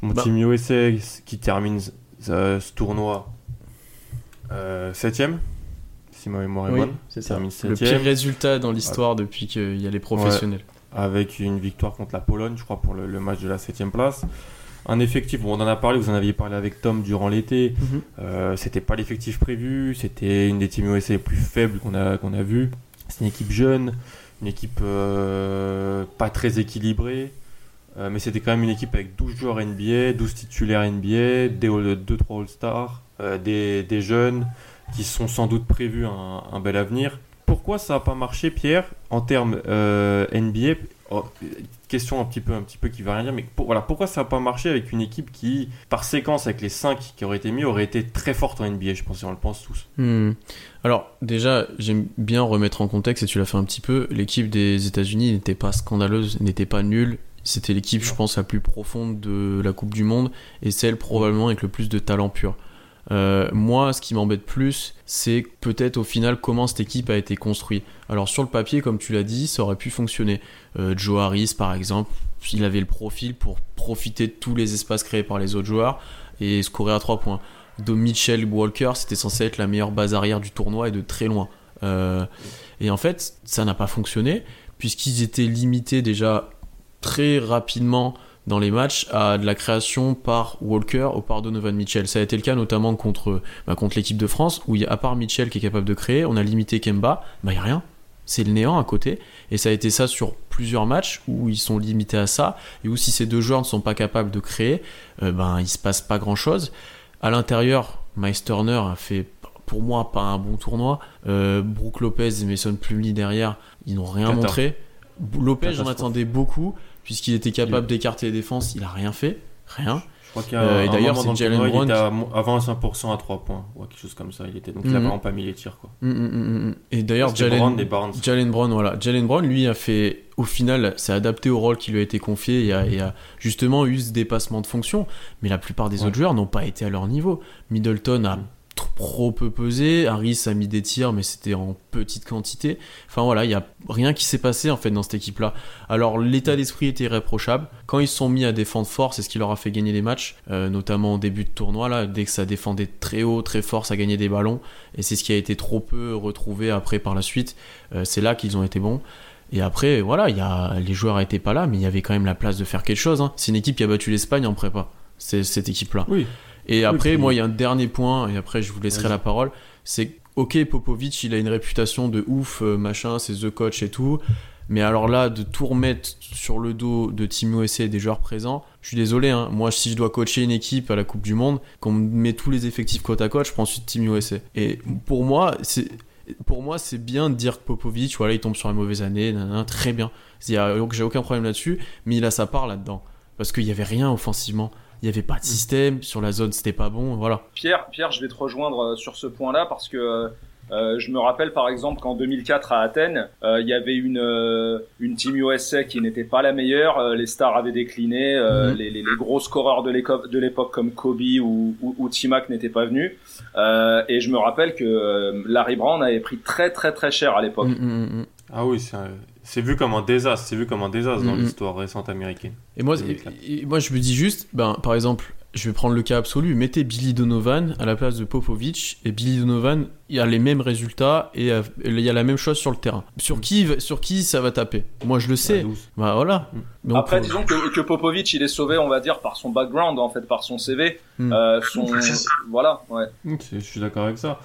Mon Bah. Team USA qui termine euh, ce tournoi 7ème, si ma mémoire est Oui, bonne. c'est ça. Termine Le 7ème. pire résultat dans l'histoire depuis qu'il y a les professionnels. avec une victoire contre la Pologne, je crois, pour le, le match de la 7 place. Un effectif, bon, on en a parlé, vous en aviez parlé avec Tom durant l'été. Mhm. Euh, c'était pas l'effectif prévu, c'était une des teams USA les plus faibles qu'on a, qu'on a vu. C'est une équipe jeune, une équipe euh, pas très équilibrée. Euh, mais c'était quand même une équipe avec 12 joueurs NBA, 12 titulaires NBA, 2-3 All-Stars, des, des, jeunes qui sont sans doute prévus un, bel avenir. Pourquoi ça n'a pas marché, Pierre, en termes NBA Oh, question un petit peu, un petit peu qui va rien dire, mais voilà, pourquoi ça n'a pas marché avec une équipe qui, par séquence avec les 5 qui auraient été mis, aurait été très forte en NBA, je pense, et on le pense tous. Hmm. Alors, déjà, j'aime bien remettre en contexte, et tu l'as fait un petit peu, l'équipe des États-Unis n'était pas scandaleuse, n'était pas nulle. C'était l'équipe, je pense, la plus profonde de la Coupe du Monde, et celle probablement avec le plus de talent pur. Euh, moi, ce qui m'embête plus, c'est peut-être au final comment cette équipe a été construite. Alors sur le papier, comme tu l'as dit, ça aurait pu fonctionner. Euh, Joe Harris, par exemple, il avait le profil pour profiter de tous les espaces créés par les autres joueurs et scorer à 3 points. De Mitchell Walker, c'était censé être la meilleure base arrière du tournoi et de très loin. Euh, et en fait, ça n'a pas fonctionné puisqu'ils étaient limités déjà très rapidement dans les matchs à de la création par Walker ou par Donovan Mitchell. Ça a été le cas notamment contre, bah, contre l'équipe de France, où à part Mitchell qui est capable de créer, on a limité Kemba, bah il n'y a rien. C'est le néant à côté. Et ça a été ça sur plusieurs matchs où ils sont limités à ça, et où si ces deux joueurs ne sont pas capables de créer, euh, ben il se passe pas grand chose. À l'intérieur, Miles Turner a fait pour moi pas un bon tournoi. Euh, Brooke Lopez et Mason Plumlee derrière, ils n'ont rien montré. Lopez, j'en attendais beaucoup puisqu'il était capable d'écarter les défenses, il a rien fait, rien. Je crois qu'il y a euh, et d'ailleurs c'est Jalen Brown il était avant 100% à 3 points ou quelque chose comme ça il était donc il a mhm. vraiment pas mis les tirs quoi. Mm, mm, mm, et d'ailleurs Jalen Brown, Jalen Brown voilà Jalen Brown lui a fait au final s'est adapté au rôle qui lui a été confié et a, justement eu ce dépassement de fonction mais la plupart des autres joueurs n'ont pas été à leur niveau. Middleton a trop peu pesé. Harris a mis des tirs, mais c'était en petite quantité. Enfin voilà, il n'y a rien qui s'est passé en fait dans cette équipe-là. Alors l'état d'esprit était irréprochable. Quand ils sont mis à défendre fort, c'est ce qui leur a fait gagner les matchs, euh, notamment au début de tournoi. Là, dès que ça défendait très haut, très fort, ça gagnait des ballons. Et c'est ce qui a été trop peu retrouvé après par la suite. Euh, c'est là qu'ils ont été bons. Et après, voilà, y a, les joueurs n'étaient pas là, mais il y avait quand même la place de faire quelque chose. Hein. C'est une équipe qui a battu l'Espagne en prépa. Cette équipe-là. Oui. Et après, moi, il y a un dernier point, et après, je vous laisserai la parole. C'est ok, Popovic, il a une réputation de ouf, euh, machin, c'est the coach et tout. Mais alors là, de tout remettre sur le dos de Team USA et des joueurs présents, je suis désolé. Hein. Moi, si je dois coacher une équipe à la Coupe du Monde, qu'on me met tous les effectifs côte à côte, je prends ensuite Team USA. Et pour moi, c'est pour moi, c'est bien de dire que Popovic, voilà, il tombe sur une mauvaise année, très bien. J'ai aucun problème là-dessus, mais il a sa part là-dedans. Parce qu'il n'y avait rien offensivement il n'y avait pas de système, sur la zone c'était pas bon, voilà. Pierre, Pierre, je vais te rejoindre euh, sur ce point-là parce que euh, je me rappelle par exemple qu'en 2004 à Athènes, euh, il y avait une une team USA qui n'était pas la meilleure. les stars avaient décliné, mhm. les, les, gros scoreurs de l'époque comme Kobe ou, ou, T-Mac n'étaient pas venus. et je me rappelle que Larry Brown avait pris très très très cher à l'époque. Mm, mm, mm, ah oui, c'est vu comme un désastre, c'est vu comme un désastre dans l'histoire récente américaine. Et moi, moi, je me dis juste, ben, par exemple, je vais prendre le cas absolu, mettez Billy Donovan à la place de Popovic, et Billy Donovan, il a les mêmes résultats, et euh, il y a la même chose sur le terrain. Sur, mm. qui, sur qui ça va taper? Moi, je le sais. bah voilà. Mm. Après, euh, disons que, que, Popovic, il est sauvé, on va dire, par son background, en fait, par son CV. Mm. Euh, son... voilà, ouais. Je suis d'accord avec ça.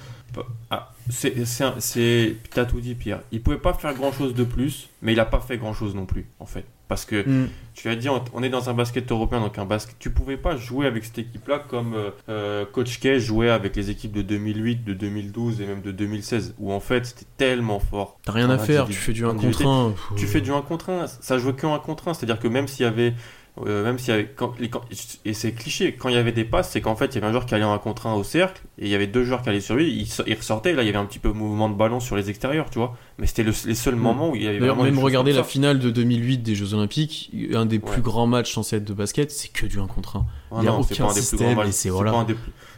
Ah, c'est, t'as tout dit, Pierre. Il pouvait pas faire grand chose de plus, mais il a pas fait grand chose non plus, en fait. Parce que mm. tu as dit, on, est dans un basket européen, donc un basket. Tu pouvais pas jouer avec cette équipe-là comme euh, euh, Coach Kay jouait avec les équipes de 2008, de 2012 et même de 2016, où en fait c'était tellement fort. T'as rien à faire, tu fais du 1 contre 1. Tu fais du 1 contre 1, ça jouait qu'un 1 contre 1, c'est-à-dire que même s'il y avait euh, même s'il y avait quand, et c'est cliché quand il y avait des passes c'est qu'en fait il y avait un joueur qui allait en un contre un au cercle et il y avait deux joueurs qui allaient sur lui il, il ressortait là il y avait un petit peu de mouvement de ballon sur les extérieurs tu vois. Mais c'était les seuls mm. moments où il y avait vraiment même regarder la finale de 2008 des Jeux Olympiques un des plus grands matchs censés être de basket c'est que du 1 contre 1 il y a aucun système c'est voilà.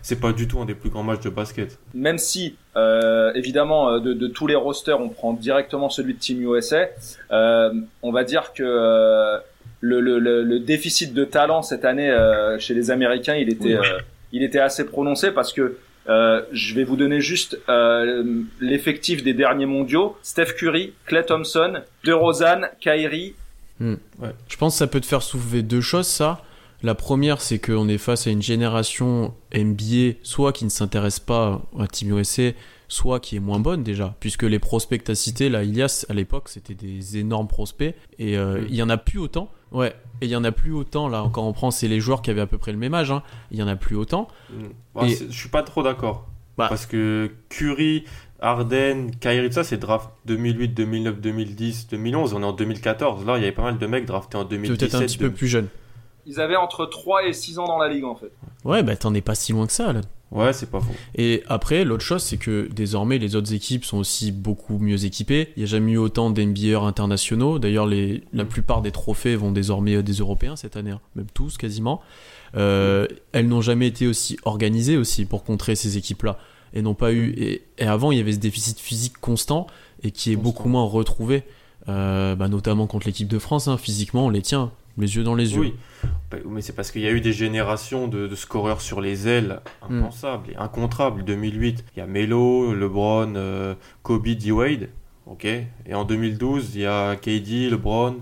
c'est pas du tout un des plus grands matchs de basket. Même si euh, évidemment euh, de, de, tous les rosters on prend directement celui de Team USA euh, on va dire que le, le, le, déficit de talent cette année euh, chez les Américains, il était, euh, il était assez prononcé parce que euh, je vais vous donner juste l'effectif des derniers mondiaux. Steph Curry, Clay Thompson, DeRozan, Kyrie. Hmm. Ouais. Je pense que ça peut te faire soulever deux choses, ça. La première, c'est qu'on est face à une génération NBA, soit qui ne s'intéresse pas à Team USA, soit qui est moins bonne déjà, puisque les prospects que tu as cités, là, Ilias, à l'époque, c'était des énormes prospects, et euh, mm. il y en a plus autant. Ouais, et il y en a plus autant, là, encore en France, c'est les joueurs qui avaient à peu près le même âge, hein. il y en a plus autant. Mm. et... Je suis pas trop d'accord. Bah. Parce que Curry, Arden, Kyrie, ça c'est draft 2008, 2009, 2010, 2011. On est en 2014. Là, il y avait pas mal de mecs draftés en 2017. Peut-être un petit peu plus jeunes. Ils avaient entre 3 et 6 ans dans la ligue en fait. Ouais, bah t'en es pas si loin que ça là. Ouais, c'est pas faux. Et après, l'autre chose, c'est que désormais, les autres équipes sont aussi beaucoup mieux équipées. Il n'y a jamais eu autant d'NBA internationaux. D'ailleurs, les, la mm. plupart des trophées vont désormais euh, des Européens cette année, hein. même tous quasiment. Euh, elles n'ont jamais été aussi organisées aussi pour contrer ces équipes-là. Et n'ont pas eu. Et, avant, il y avait ce déficit physique constant et qui est beaucoup moins retrouvé, euh, bah, notamment contre l'équipe de France. Hein. Physiquement, on les tient les yeux dans les yeux. Oui, bah, mais c'est parce qu'il y a eu des générations de, scoreurs sur les ailes impensables et incontrables. 2008, il y a Melo, LeBron, euh, Kobe, D-Wade. ok et en 2012, il y a KD, LeBron,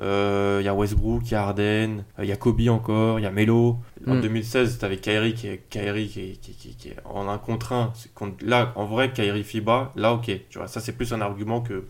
euh, il y a Westbrook, il y a Harden, euh, il y a Kobe encore, il y a Melo. En 2016, tu avais Kyrie qui est, Kyrie qui est, en un contre un. Là, en vrai, Kyrie FIBA, là, ok. Tu vois, ça, c'est plus un argument que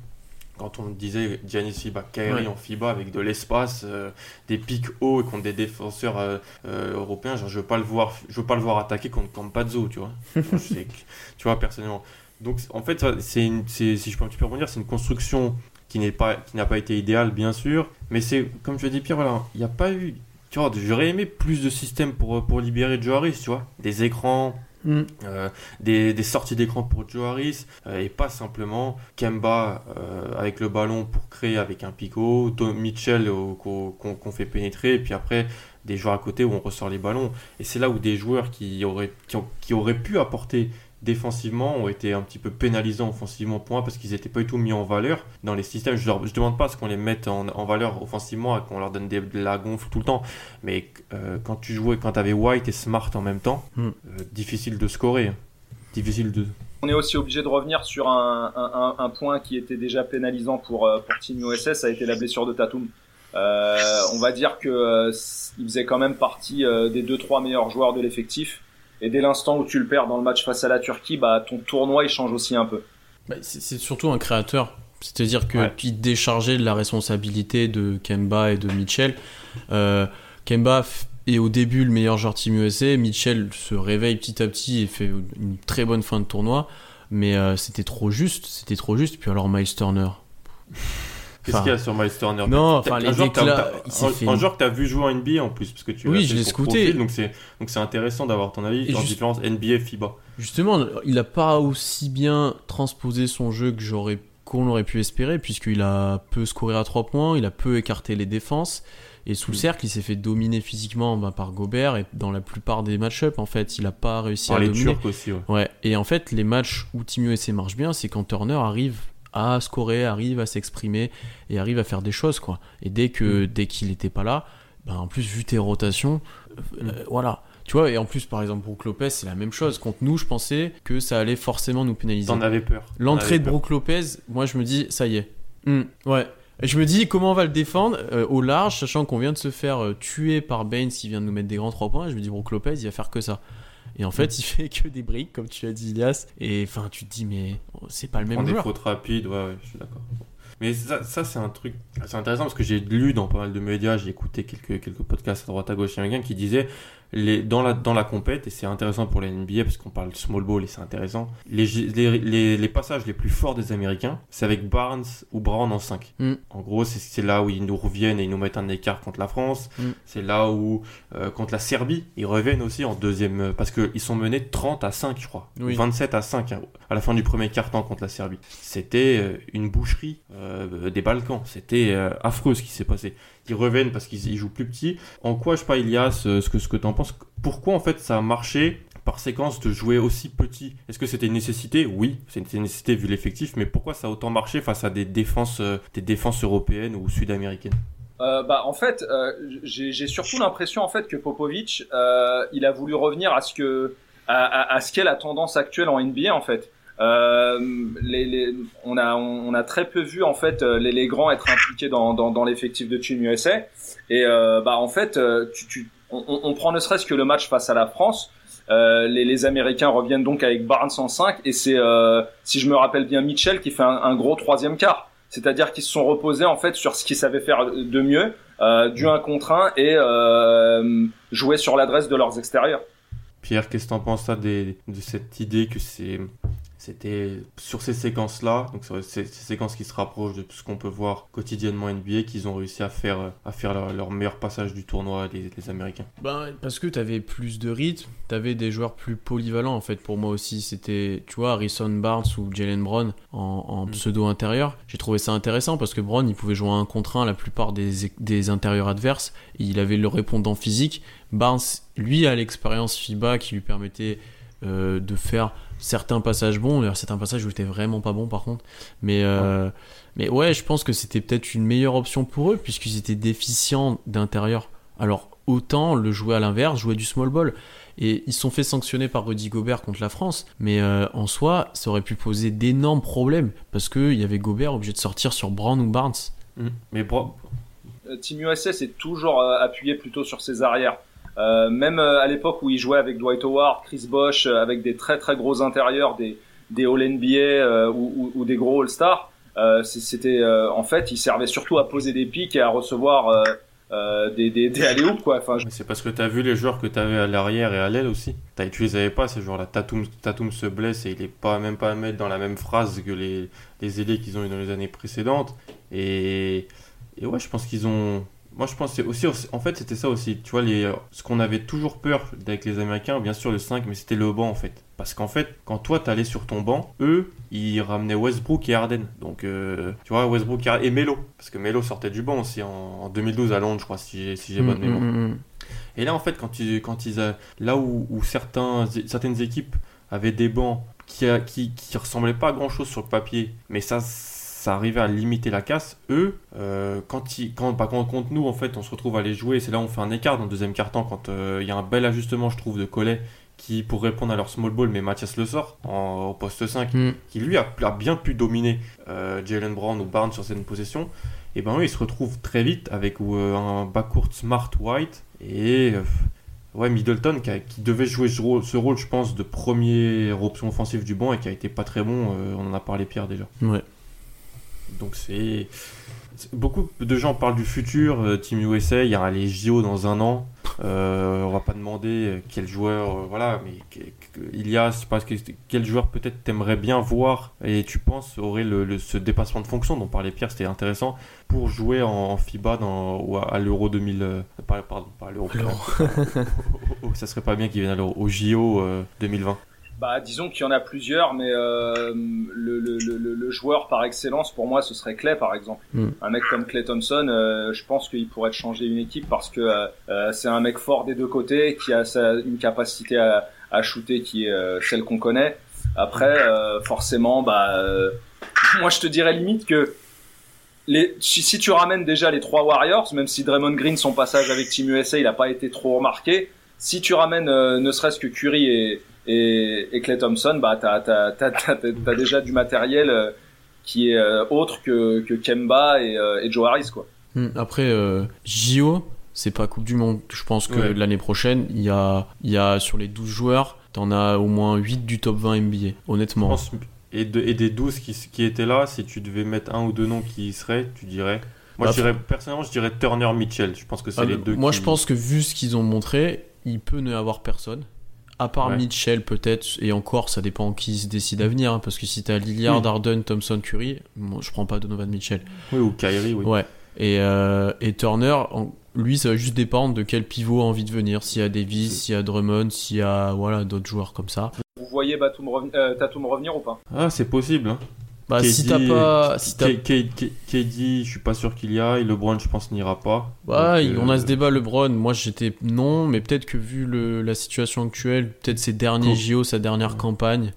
quand on disait Giannis FIBA, Kyrie en FIBA avec de l'espace, euh, des pics hauts et contre des défenseurs euh, euh, européens, genre, je veux pas le voir, je veux pas le voir attaquer contre Campazzo, tu vois. [LAUGHS] tu vois personnellement. Donc en fait, c'est si je peux un petit peu rebondir, c'est une construction qui n'est pas qui n'a pas été idéale bien sûr, mais c'est comme je dis Pierre, voilà, il n'y a pas eu tu vois, j'aurais aimé plus de systèmes pour, pour libérer Joe Harris, tu vois. Des écrans, Mm. Euh, des, sorties d'écran pour Joe Harris euh, et pas simplement Kemba euh, avec le ballon pour créer avec un picot, Mitchell qu'on fait pénétrer et puis après des joueurs à côté où on ressort les ballons et c'est là où des joueurs qui auraient pu apporter défensivement ont été un petit peu pénalisants offensivement pour moi parce qu'ils n'étaient pas du tout mis en valeur dans les systèmes. Je ne demande pas ce qu'on les mette en, valeur offensivement et qu'on leur donne de la gonfle tout le temps. Mais euh, quand tu jouais, quand tu avais White et Smart en même temps, hmm. euh, difficile de scorer. Difficile de. On est aussi obligé de revenir sur un, point qui était déjà pénalisant pour, euh, pour Team USS, ça a été la blessure de Tatum. on va dire que il faisait quand même partie des deux trois meilleurs joueurs de l'effectif et dès l'instant où tu le perds dans le match face à la Turquie, bah, ton tournoi il change aussi un peu. Bah, c'est surtout un créateur. C'est-à-dire que tu déchargeais de la responsabilité de Kemba et de Mitchell. Euh, Kemba est au début le meilleur joueur Team USA. Mitchell se réveille petit à petit et fait une très bonne fin de tournoi. Mais euh, c'était trop juste. C'était trop juste. Puis alors Miles Turner. Qu'est-ce qu'il y a sur Miles Turner Non, enfin les. Un, joueur que tu as vu jouer en NBA en plus, parce que tu oui, je l'ai scouté. donc c'est donc c'est intéressant d'avoir ton avis la différence NBA FIBA. Justement, il n'a pas aussi bien transposé son jeu que j'aurais qu'on aurait pu espérer, puisqu'il a peu scoré à 3 points, il a peu écarté les défenses. Et sous le mm. cercle, il s'est fait dominer physiquement bah, par Gobert et dans la plupart des match-up, en fait, il n'a pas réussi à les dominer. Turcs aussi, ouais. ouais. Et en fait, les matchs où Team USA marche bien, c'est quand Turner arrive à scorer, arrive à s'exprimer et arrive à faire des choses quoi. Et dès que mm. dès qu'il n'était pas là, ben en plus vu tes rotations, euh, mm. voilà. Tu vois, et en plus, par exemple, Brook Lopez, c'est la même chose. Contre nous, je pensais que ça allait forcément nous pénaliser. T'en avais peur. L'entrée de Brook Lopez, moi, je me dis, ça y est. Mm. ouais. Et je me dis, comment on va le défendre euh, au large, sachant qu'on vient de se faire euh, tuer par Baines qui vient de nous mettre des grands 3 points. je me dis, Brook Lopez, il va faire que ça. Et en fait, il fait que des briques, comme tu as dit, Ilias. Et enfin, tu te dis, mais c'est pas le même joueur. des fautes rapides, ouais, ouais, je suis d'accord. Mais ça, ça c'est un truc, c'est intéressant parce que j'ai lu dans pas mal de médias, j'ai écouté quelques, quelques podcasts à droite à gauche américains qui disaient les, dans, la, dans la compète, et c'est intéressant pour la NBA parce qu'on parle de small ball et c'est intéressant, les, les, les, passages les plus forts des Américains, c'est avec Barnes ou Brown en 5. Mm. En gros, c'est là où ils nous reviennent et ils nous mettent un écart contre la France. Mm. C'est là où, euh, contre la Serbie, ils reviennent aussi en deuxième, euh, parce qu'ils sont menés 30 à 5, je crois. 27 à 5 hein, à la fin du premier quart-temps contre la Serbie. C'était euh, une boucherie des Balkans. C'était affreux ce qui s'est passé qui reviennent parce qu'ils jouent plus petit. En quoi, je sais pas, Ilias, ce que, ce que tu en penses, pourquoi en fait ça a marché par séquence de jouer aussi petit? Est-ce que c'était une nécessité? Oui, c'était une nécessité vu l'effectif, mais pourquoi ça a autant marché face à des défenses, euh, des défenses européennes ou sud-américaines? Euh, bah, en fait, euh, j'ai surtout l'impression en fait que Popovic, il a voulu revenir à ce que à, ce qu'est la tendance actuelle en NBA en fait. On a on, a très peu vu en fait les, grands être impliqués dans, l'effectif de Team USA et bah en fait tu, on, on prend ne serait-ce que le match face à la France les, les, Américains reviennent donc avec Barnes en 5 et c'est, si je me rappelle bien, Mitchell qui fait un, un gros troisième quart. C'est-à-dire qu'ils se sont reposés en fait sur ce qu'ils savaient faire de mieux, du 1 contre 1 et jouer sur l'adresse de leurs extérieurs. Pierre, qu'est-ce que tu en penses de cette idée que c'est c'était sur ces séquences-là, donc ces, séquences qui se rapprochent de ce qu'on peut voir quotidiennement NBA, qu'ils ont réussi à faire, à faire leur, meilleur passage du tournoi, les, les Américains. Ben, parce que tu avais plus de rythme, tu avais des joueurs plus polyvalents en fait pour moi aussi. C'était, tu vois, Harrison Barnes ou Jalen Brown en, mm. pseudo intérieur. J'ai trouvé ça intéressant parce que Brown, il pouvait jouer un contre un la plupart des, des intérieurs adverses. Il avait le répondant physique. Barnes, lui, a l'expérience FIBA qui lui permettait euh, de faire certains passages bons. D'ailleurs, certains passages où était vraiment pas bon par contre. Mais, euh, mais ouais, je pense que c'était peut-être une meilleure option pour eux puisqu'ils étaient déficients d'intérieur. Alors, autant le jouer à l'inverse, jouer du small ball. Et ils sont fait sanctionner par Rudy Gobert contre la France. Mais euh, en soi, ça aurait pu poser d'énormes problèmes parce qu'il y avait Gobert obligé de sortir sur Brown ou Barnes. Mmh. Mais bro... Team USA est toujours appuyé plutôt sur ses arrières. Euh, même euh, à l'époque où il jouait avec Dwight Howard, Chris Bosh, euh, avec des très très gros intérieurs, des, des All-NBA ou, des gros All-Stars, c'était en fait, il servait surtout à poser des pics et à recevoir des, des, des alley quoi. C'est parce que tu as vu les joueurs que tu avais à l'arrière et à l'aile aussi. As, tu les avais pas ces joueurs-là. Tatum, Tatum se blesse et il est pas même pas à mettre dans la même phrase que les, les ailiers qu'ils ont eu dans les années précédentes. Et, et ouais, je pense qu'ils ont moi, je pense que aussi, en fait, c'était ça aussi. Tu vois, les, ce qu'on avait toujours peur avec les Américains, bien sûr, le 5, mais c'était le banc, en fait. Parce qu'en fait, quand toi, t'allais sur ton banc, eux, ils ramenaient Westbrook et Harden. Donc, euh, tu vois, Westbrook et, Melo. Parce que Melo sortait du banc aussi en, 2012 à Londres, je crois, si, j'ai bonne mm, mémoire. Mm, mm, et là, en fait, quand, ils, quand ils, là où, certains, certaines équipes avaient des bancs qui, qui, qui ressemblaient pas à grand chose sur le papier, mais ça ça arrivait à limiter la casse. Eux, euh, quand, ils, quand, bah, quand contre nous, en fait, on se retrouve à les jouer, c'est là où on fait un écart dans le deuxième quart-temps, quand euh, il y a un bel ajustement, je trouve, de Collet, qui, pour répondre à leur small ball, mais Mathias le sort en, au poste 5, mm. qui lui a, bien pu dominer euh, Jalen Brown ou Barnes sur cette possession. Et ben eux, ils se retrouvent très vite avec un backcourt smart white et ouais, Middleton qui, devait jouer ce rôle, ce rôle, je pense, de première option offensive du banc et qui a été pas très bon. on en a parlé Pierre déjà. Ouais. Donc c'est beaucoup de gens parlent du futur, euh, Team USA, il y aura les JO dans un an. Euh, on va pas demander quel joueur, euh, voilà, mais il y a, sais pas, quel joueur peut-être t'aimerais bien voir et tu penses aurait le, ce dépassement de fonction dont parlait Pierre, c'était intéressant pour jouer en, FIBA dans, ou à, l'Euro 2000, pardon, pas à l'Euro, [LAUGHS] ça serait pas bien qu'il vienne au JO 2020 bah, disons qu'il y en a plusieurs, mais euh, le, le, le, le, joueur par excellence pour moi ce serait Clay par exemple. Mm. Un mec comme Clay Thompson, euh, je pense qu'il pourrait changer une équipe parce que euh, euh, c'est un mec fort des deux côtés qui a sa, une capacité à, à shooter qui est euh, celle qu'on connaît. Après, forcément, bah [LAUGHS] moi je te dirais limite que les, si, si, tu ramènes déjà les trois Warriors, même si Draymond Green son passage avec Team USA il a pas été trop remarqué, si tu ramènes ne serait-ce que Curry et et, et Clay Thompson, bah, tu as, déjà du matériel euh, qui est euh, autre que, que Kemba et, euh, et, Joe Harris. Quoi. Hmm, après, JO, c'est pas Coupe du Monde. Je pense que l'année prochaine, il y a, y a sur les 12 joueurs, t'en as au moins 8 du top 20 NBA, honnêtement. et, et, des 12 qui, qui, étaient là, si tu devais mettre un ou deux noms qui y seraient, tu dirais Moi, je bah, dirais, personnellement, je dirais Turner Mitchell. Je pense que c'est ah, les deux. Moi, je pense que vu ce qu'ils ont montré, il peut ne avoir personne. À part Mitchell, peut-être, et encore, ça dépend qui se décide à venir, hein, parce que si t'as Lillard, Harden, Thompson, Curry, moi, je prends pas Donovan Mitchell. Oui, ou Kyrie, oui. Ouais. Et, euh, et Turner, lui, ça va juste dépendre de quel pivot a envie de venir. S'il y a Davis, s'il y a Drummond, s'il y a voilà, d'autres joueurs comme ça. Vous voyez Batum euh, Tatum revenir ou pas? Ah, c'est possible. Hein. Bah, si t'as pas. Si KD, je suis pas sûr qu'il y a. Et LeBron, je pense, n'ira pas. Ouais, on a euh, ce débat, LeBron. Moi, j'étais non, mais peut-être que vu le, la situation actuelle, peut-être ses derniers JO, sa dernière campagne,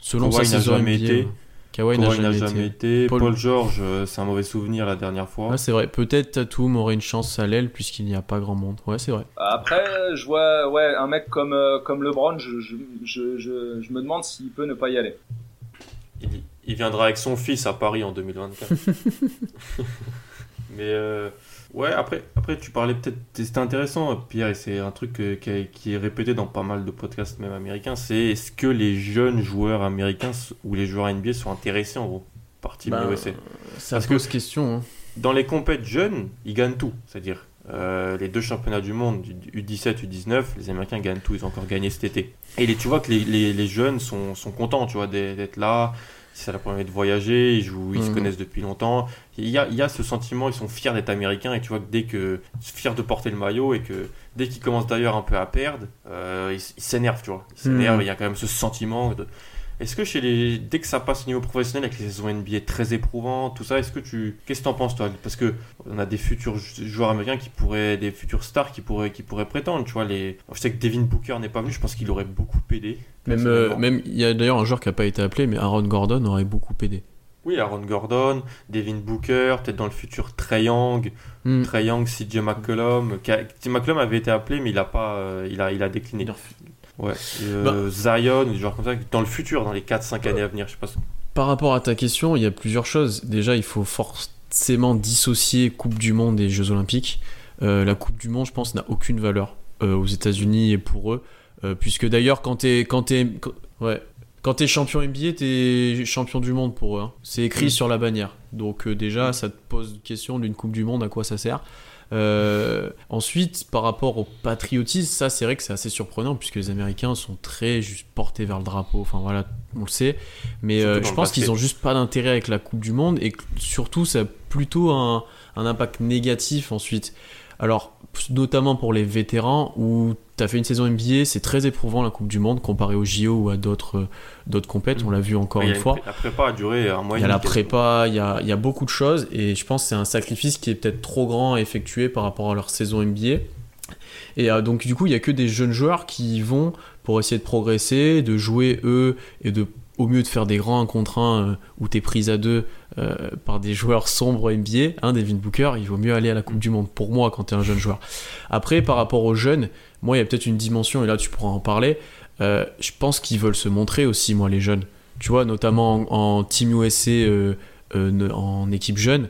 selon Kawhi sa saison jamais été. Kawhi, n'a jamais, été. Paul... George, euh, c'est un mauvais souvenir la dernière fois. Ouais, c'est vrai. Peut-être Tatum aurait une chance à l'aile puisqu'il n'y a pas grand monde. Ouais, c'est vrai. Après, je vois ouais, un mec comme, euh, comme LeBron, je, je, je, je, me demande s'il peut ne pas y aller. Il, viendra avec son fils à Paris en 2024. [LAUGHS] Mais euh, ouais, après, après, tu parlais peut-être. C'était intéressant, Pierre, et c'est un truc euh, qui, est répété dans pas mal de podcasts, même américains. C'est est-ce que les jeunes joueurs américains ou les joueurs NBA sont intéressés en gros par Team Bah, USA Ça Parce que- pose question. hein. Dans les compètes jeunes, ils gagnent tout. C'est-à-dire, euh, les deux championnats du monde, du U17, U19, les Américains gagnent tout. Ils ont encore gagné cet été. Et les, tu vois que les, les- les jeunes sont, sont contents, tu vois, d'être là. C'est la première de voyager, ils, jouent, ils se Mhm. connaissent depuis longtemps. Il y, a, il y a ce sentiment, ils sont fiers d'être américains et tu vois que dès que. fiers de porter le maillot et que dès qu'ils commencent d'ailleurs un peu à perdre, euh, ils ils s'énervent, tu vois. Ils s'énervent, Mhm. il y a quand même ce sentiment de. Est-ce que chez les dès que ça passe au niveau professionnel avec les saisons NBA très éprouvantes, tout ça, est-ce que tu qu'est-ce que t'en penses toi? Parce que on a des futurs jou- joueurs américains qui pourraient des futurs stars qui pourraient qui pourraient prétendre, tu vois les je sais que Devin Booker n'est pas venu, je pense qu'il aurait beaucoup aidé. Même, euh, même il y a d'ailleurs un joueur qui n'a pas été appelé, mais Aaron Gordon aurait beaucoup aidé. Oui, Aaron Gordon, Devin Booker, peut-être dans le futur Trey Young, Hmm. Trey Young, CJ McCollum, CJ McCollum avait été appelé mais il a pas euh, il a il a décliné. Ouais, euh, Zion, des joueurs comme ça dans le futur dans les 4 5 années à venir, je sais pas. Par rapport à ta question, il y a plusieurs choses. Déjà, il faut forcément dissocier Coupe du Monde et Jeux Olympiques. Euh, la Coupe du Monde, je pense, n'a aucune valeur euh, aux États-Unis et pour eux. Puisque d'ailleurs, quand t'es quand t'es quand- ouais, quand t'es champion NBA, t'es champion du monde pour eux. hein. C'est écrit Mm. sur la bannière. Donc déjà, ça te pose question d'une Coupe du Monde, à quoi ça sert? Euh, ensuite, par rapport au patriotisme, ça c'est vrai que c'est assez surprenant puisque les Américains sont très juste portés vers le drapeau. Enfin voilà, on le sait. Mais euh, je pense qu'ils ont juste pas d'intérêt avec la Coupe du Monde et que surtout ça a plutôt un, un impact négatif ensuite. Alors, notamment pour les vétérans où tu as fait une saison NBA, c'est très éprouvant la Coupe du Monde comparé au JO ou à d'autres euh, d'autres compètes. On l'a vu encore Il y a une fois. La prépa a duré un mois Il y a la prépa, il y a, il y a beaucoup de choses et je pense que c'est un sacrifice qui est peut-être trop grand à effectuer par rapport à leur saison NBA. Et euh, donc du coup, il y a que des jeunes joueurs qui vont pour essayer de progresser, de jouer eux et de au mieux de faire des grands 1 contre 1 euh, où t'es prise à deux euh, par des joueurs sombres NBA, hein, Devin Booker, il vaut mieux aller à la Coupe du Monde pour moi quand t'es un jeune joueur. Après, par rapport aux jeunes, moi il y a peut-être une dimension, et là tu pourras en parler, euh, je pense qu'ils veulent se montrer aussi, moi les jeunes. Tu vois, notamment en, en Team USA, en équipe jeune,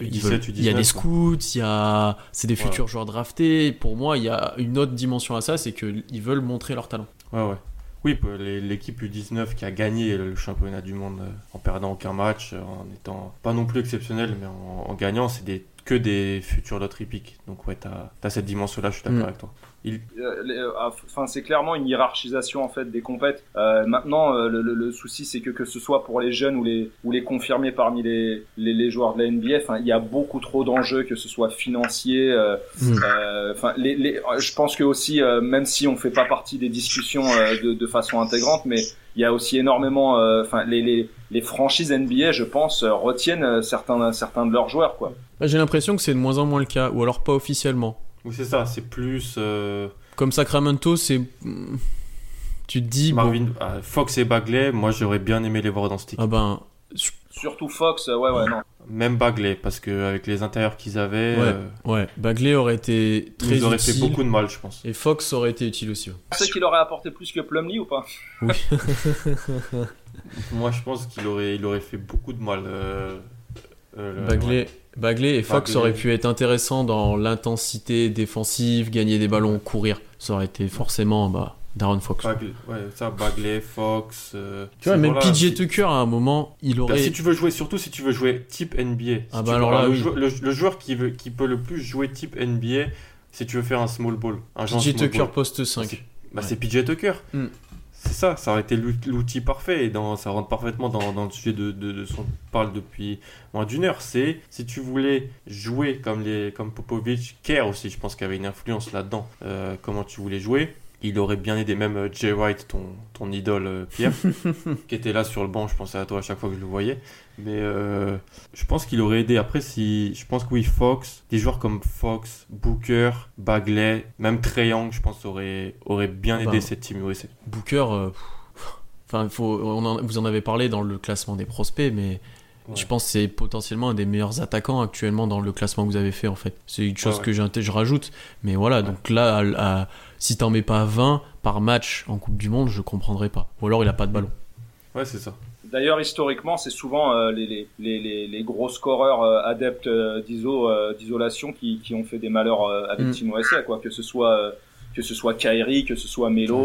ils U17, veulent- il y a U19, des scouts, il y a, c'est des futurs joueurs draftés. Pour moi, il y a une autre dimension à ça, c'est qu'ils veulent montrer leur talent. Ouais, ouais. Oui, l'équipe U19 qui a gagné le championnat du monde euh, en perdant aucun match, euh, en étant pas non plus exceptionnel, mais en, en gagnant, c'est des, que des futurs lots hippiques. Donc, ouais, t'as as cette dimension-là, je suis d'accord Mm. avec toi. Il, Euh, euh, Enfin, c'est clairement une hiérarchisation en fait des compètes. Euh, maintenant, euh, le, le- le souci, c'est que que ce soit pour les jeunes ou les ou les confirmés parmi les les, les joueurs de la NBA, enfin, il y a beaucoup trop d'enjeux, que ce soit financier. euh, Mm. euh, Enfin, les, les, je pense que aussi, euh, même si on fait pas partie des discussions euh, de, de façon intégrante, mais il y a aussi énormément, euh, enfin, les, les les franchises NBA, je pense, euh, retiennent certains certains de leurs joueurs, quoi. Bah, J'ai l'impression que c'est de moins en moins le cas, ou alors pas officiellement. Oui, c'est ça, c'est plus euh, Comme Sacramento, c'est. Tu te dis. Marvin, euh, Fox et Bagley. Moi, j'aurais bien aimé les voir dans cette équipe. ah ben. Surtout Fox, euh, ouais, ouais, non. Même Bagley, parce qu'avec les intérieurs qu'ils avaient, Ouais. euh, Ouais, Bagley aurait été ils très nous auraient utile. fait beaucoup de mal, je pense. Et Fox aurait été utile aussi. ouais. Tu sais qu'il aurait apporté plus que Plumlee ou pas? [LAUGHS] Moi, je pense qu'il aurait, il aurait fait beaucoup de mal. euh, euh, le- Bagley, ouais. Bagley et Fox Bagley. auraient pu être intéressants dans l'intensité défensive, gagner des ballons, courir. Ça aurait été forcément bah, Darren Fox. Bagley, ouais, ça, Bagley, Fox. euh, Tu vois, même PJ si- Tucker à un moment, il Bah, aurait. si tu veux jouer, surtout si tu veux jouer type NBA. Si Ah bah alors là, le, oui. joueur, le- le joueur qui, veut, qui peut le plus jouer type NBA, si tu veux faire un small ball. Un PJ Tucker ball. poste 5. Bah, Ouais. c'est PJ Tucker. Hmm. C'est ça, ça aurait été l'out- l'outil parfait et dans, ça rentre parfaitement dans, dans le sujet de, de, de ce qu'on parle depuis moins d'une heure. C'est si tu voulais jouer comme, les, comme Popovic, Kerr aussi, je pense qu'il y avait une influence là-dedans, euh, comment tu voulais jouer. Il aurait bien aidé même euh, Jay Wright, ton, ton idole euh, Pierre, [LAUGHS] qui était là sur le banc. Je pensais à toi à chaque fois que je le voyais. Mais euh, je pense qu'il aurait aidé. Après, si je pense que oui, Fox, des joueurs comme Fox, Booker, Bagley, même Young, je pense, aurait, aurait bien aidé Bah. cette team USA. Booker, euh, pff, enfin, faut, on en- vous en avez parlé dans le classement des prospects, mais Ouais. je pense que c'est potentiellement un des meilleurs attaquants actuellement dans le classement que vous avez fait en fait. C'est une chose Ouais, ouais. que je rajoute, mais voilà, donc là, à- à- si t'en mets pas 20 par match en Coupe du Monde, je comprendrais pas. Ou alors il a pas de ballon. Ouais, c'est ça. D'ailleurs, historiquement, c'est souvent euh, les, les, les, les, gros scoreurs euh, adeptes euh, d'iso, d'isolation qui, qui ont fait des malheurs avec mm. Team USA, quoi. Que ce soit que ce soit Kyrie, que ce soit Melo.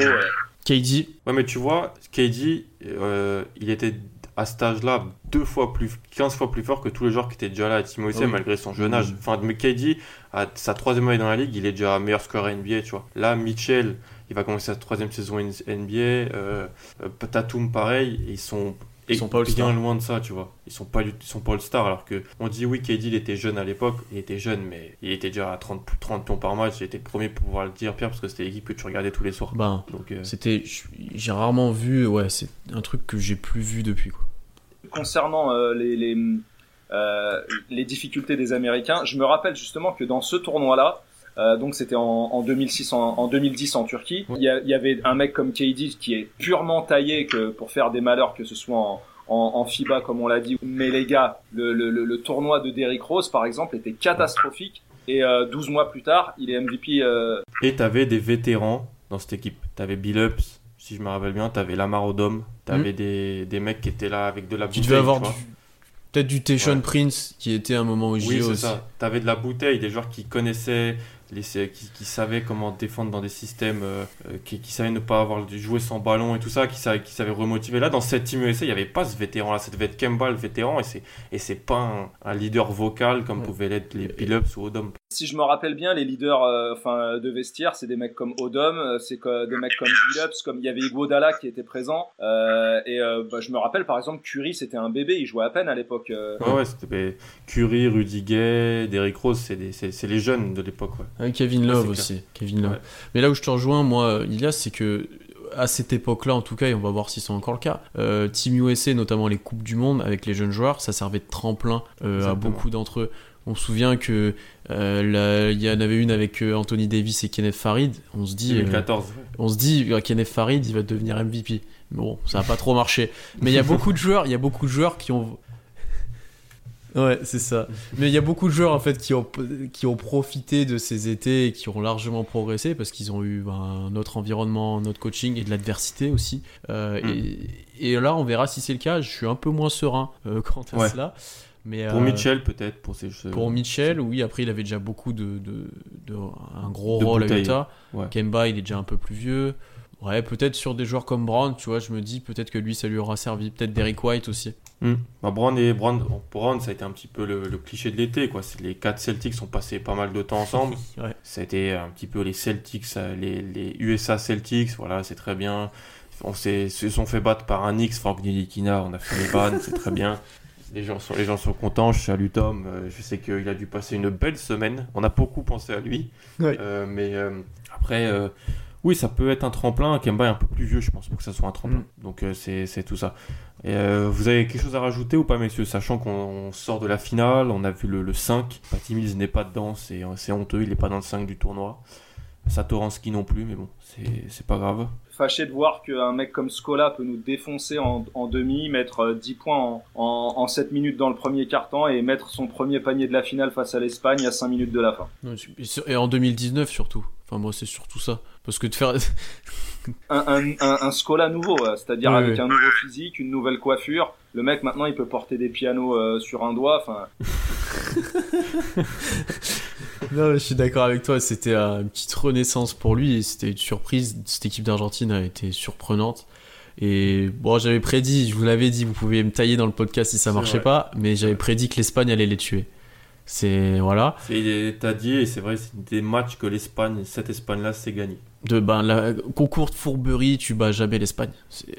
KD. Ouais, mais tu vois, KD, il était à cet âge-là deux fois plus, 15 fois plus fort que tous les joueurs qui étaient déjà là à Team USA malgré son jeune âge. Enfin, mais KD, à sa troisième année dans la ligue, il est déjà meilleur scoreur NBA, tu vois. Là, Mitchell, il va commencer sa troisième saison NBA. Euh, Tatum, pareil, ils sont ils sont pas bien loin de ça, tu vois. Ils sont pas, ils sont pas All-Star. Alors que on dit oui, KD il était jeune à l'époque. Il était jeune, mais il était déjà à 30, 30 pions par match. J'étais le premier pour pouvoir le dire, Pierre, parce que c'était l'équipe que tu regardais tous les soirs. Ben, Donc, euh, c'était, j'ai rarement vu. Ouais, c'est un truc que j'ai plus vu depuis. Quoi. Concernant euh, les, les, euh, les difficultés des Américains, je me rappelle justement que dans ce tournoi-là, euh, donc c'était en, en, 2006, en, 2010 en Turquie. Il y, y, avait un mec comme KD qui est purement taillé que pour faire des malheurs, que ce soit en, en, FIBA comme on l'a dit. Mais les gars, le, le, le, tournoi de Derrick Rose par exemple était catastrophique. Et euh, 12 mois plus tard, il est MVP. Euh... Et t'avais des vétérans dans cette équipe. T'avais Bill Ups, si je me rappelle bien. T'avais Lamar Odom. T'avais hmm. des, des mecs qui étaient là avec de la tu devais avoir Peut-être du Tayshon Prince qui était un moment au JO oui, c'est ça. T'avais de la bouteille, des joueurs qui connaissaient les, qui, qui, savaient comment défendre dans des systèmes, euh, euh, qui, qui, savaient ne pas avoir jouer sans ballon et tout ça, qui savaient, qui savaient remotiver. Là, dans cette team USA, il n'y avait pas ce vétéran-là. Ça devait être Kemba, le vétéran, et c'est, et c'est pas un, leader vocal comme pouvaient l'être les Billups ou Odom. Si je me rappelle bien, les leaders euh, enfin, de vestiaire, c'est des mecs comme Odom, c'est des mecs comme Billups, comme il y avait Iguodala qui était présent. et bah, je me rappelle, par exemple, Curry, c'était un bébé, il jouait à peine à l'époque. Ouais, ouais, c'était Curry, Rudy Gay, Derrick Rose, c'est les jeunes de l'époque. Ouais. Kevin Love aussi. Kevin Love. Mais là où je te rejoins, moi, Ilias, c'est que à cette époque-là, en tout cas, et on va voir si c'est encore le cas, euh, Team USA, notamment les Coupes du Monde avec les jeunes joueurs, ça servait de tremplin euh, à beaucoup d'entre eux. On se souvient que euh, il y en avait une avec Anthony Davis et Kenneth Farid. On se dit, 2014. on se dit, Kenneth Farid, il va devenir MVP. Bon, ça n'a pas trop marché. Mais il y a beaucoup de joueurs, il y a beaucoup de joueurs qui ont Ouais, c'est ça. Mais il y a beaucoup de joueurs en fait qui ont, qui ont profité de ces étés et qui ont largement progressé parce qu'ils ont eu ben, notre environnement, notre coaching et de l'adversité aussi. Euh, mm. et, et, là, on verra si c'est le cas. Je suis un peu moins serein euh, [LAUGHS] quant à cela. Mais, pour euh, Mitchell peut-être pour ces pour Mitchell oui après il avait déjà beaucoup de, de, de un gros rôle à Utah Kemba il est déjà un peu plus vieux Ouais, peut-être sur des joueurs comme Brown, tu vois, je me dis peut-être que lui ça lui aura servi. Peut-être Derrick White aussi. Hmm. Bah, Brown et Brown, Brown, ça a été un petit peu le, cliché de l'été, quoi. Les quatre Celtics ont passé pas mal de temps ensemble. [LAUGHS] ouais. Ça a été un petit peu les Celtics, euh, les, les USA Celtics, voilà, c'est très bien. On se sont fait battre par un X, Frank Nilikina, on a fait les vannes, c'est très bien. [LAUGHS] Les gens, sont, les gens sont contents, je salue Tom, euh, je sais qu'il a dû passer une belle semaine, on a beaucoup pensé à lui, euh, mais après, oui, ça peut être un tremplin. Kemba est un peu plus vieux, je pense, pour que ça soit un tremplin. Mm. Donc euh, c'est tout ça. Et, euh, vous avez quelque chose à rajouter ou pas, messieurs Sachant qu'on sort de la finale, on a vu le, 5. Patty Mills n'est pas dedans, c'est honteux, il n'est pas dans le 5 du tournoi. Satoransky non plus, mais bon, c'est pas grave. Fâché de voir qu'un mec comme Scola peut nous défoncer en, demi, mettre 10 euh, points en, en, 7 minutes dans le premier quart-temps et mettre son premier panier de la finale face à l'Espagne à 5 minutes de la fin. Et en 2019 surtout. Enfin, moi, c'est surtout ça. Parce que de faire. [LAUGHS] un, un, un, Scola nouveau, c'est-à-dire avec un nouveau physique, une nouvelle coiffure. Le mec, maintenant, il peut porter des pianos euh, sur un doigt. Enfin. [LAUGHS] non, je suis d'accord avec toi. C'était une petite renaissance pour lui c'était une surprise. Cette équipe d'Argentine a été surprenante. Et bon, j'avais prédit, je vous l'avais dit, vous pouviez me tailler dans le podcast si ça marchait pas, mais j'avais prédit que l'Espagne allait les tuer. C'est voilà. T'as dit et c'est vrai, c'est des matchs que l'Espagne, cette Espagne-là, c'est gagné. De ben la concours de fourberie, tu bats jamais l'Espagne.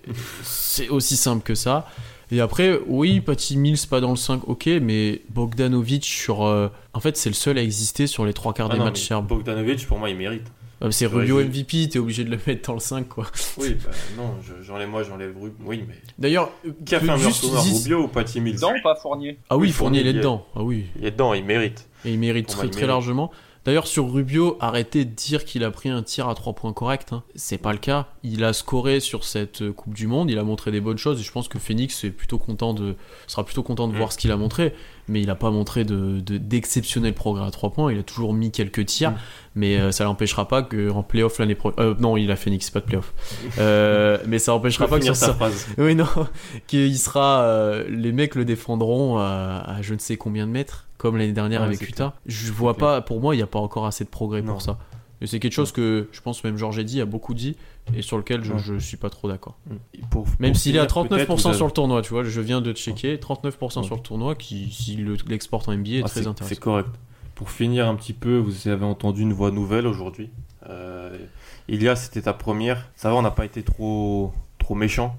[LAUGHS] C'est aussi simple que ça. Et après, oui, Patty Mills pas dans le 5, ok, mais Bogdanovic sur. Euh, en fait, c'est le seul à exister sur les trois quarts ah des matchs serbes. Bogdanovic, pour moi, il mérite. Euh, c'est Rubio MVP, t'es obligé de le mettre dans le 5, quoi. Oui, bah, non, j'enlève moi, j'enlève Rubio. Oui, mais. D'ailleurs, qui a fait un meilleur Rubio ou Patty Mills Non, pas Fournier. Ah oui, Fournier, il est dedans. Ah oui. Il est dedans, il mérite. Et il mérite très, très largement. D'ailleurs, sur Rubio, arrêtez de dire qu'il a pris un tir à 3 points correct. Hein. C'est pas le cas. Il a scoré sur cette Coupe du Monde, il a montré des bonnes choses et je pense que Phoenix est plutôt content de, sera plutôt content de mm. voir ce qu'il a montré. Mais il n'a pas montré de, d'exceptionnel progrès à 3 points. Il a toujours mis quelques tirs, mm. mais euh, ça l'empêchera pas qu'en playoff l'année prochaine. Euh, non, il a Phoenix, pas de playoff. [LAUGHS] Euh, mais ça n'empêchera pas que sur sa phrase. [LAUGHS] Oui, non, qu'il sera. les mecs le défendront à, je ne sais combien de mètres, comme l'année dernière avec Utah. Je vois pas, pour moi, il n'y a pas encore assez de progrès pour ça. Et c'est quelque chose que je pense même Georges dit a beaucoup dit et sur lequel je, ne suis pas trop d'accord. Mm. Même s'il est à 39% sur le tournoi, tu vois, je viens de checker, 39% sur le tournoi qui, s'il l'exporte en NBA, est ah, très intéressant. C'est correct. Pour finir un petit peu, vous avez entendu une voix nouvelle aujourd'hui. Euh, Ilia, c'était ta première. Ça va, on n'a pas été trop, trop méchant.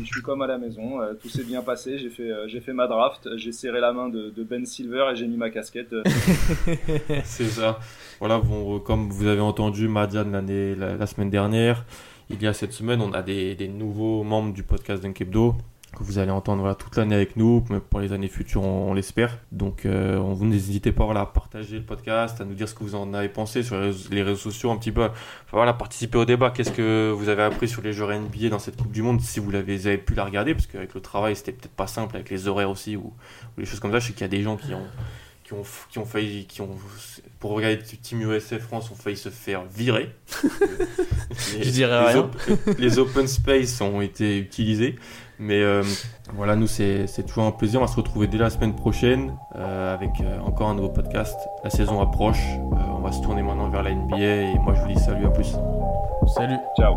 Je suis comme à la maison, euh, tout s'est bien passé, j'ai fait, euh, j'ai fait ma draft, j'ai serré la main de, Ben Silver et j'ai mis ma casquette. Euh. [LAUGHS] c'est ça. Voilà, comme vous avez entendu Madiane l'année, la, semaine dernière, il y a cette semaine, on a des, des nouveaux membres du podcast d'Unkebdo que vous allez entendre toute l'année avec nous, pour les années futures, on, l'espère. Donc, euh, vous n'hésitez pas à partager le podcast, à nous dire ce que vous en avez pensé sur les réseaux, sociaux un petit peu. Enfin, voilà, participer au débat. Qu'est-ce que vous avez appris sur les joueurs NBA dans cette Coupe du Monde, si vous l'avez avez pu la regarder, parce qu'avec le travail, c'était peut-être pas simple, avec les horaires aussi, ou, les choses comme ça. Je sais qu'il y a des gens qui ont qui ont, qui ont failli, qui ont, pour regarder Team USA France, ont failli se faire virer. [LAUGHS] Je dirais rien. les open space ont été utilisés. Mais euh, voilà, nous, c'est toujours un plaisir. On va se retrouver dès la semaine prochaine euh, avec euh, encore un nouveau podcast. La saison approche. on va se tourner maintenant vers la NBA. Et moi, je vous dis salut, à plus. Salut. Ciao.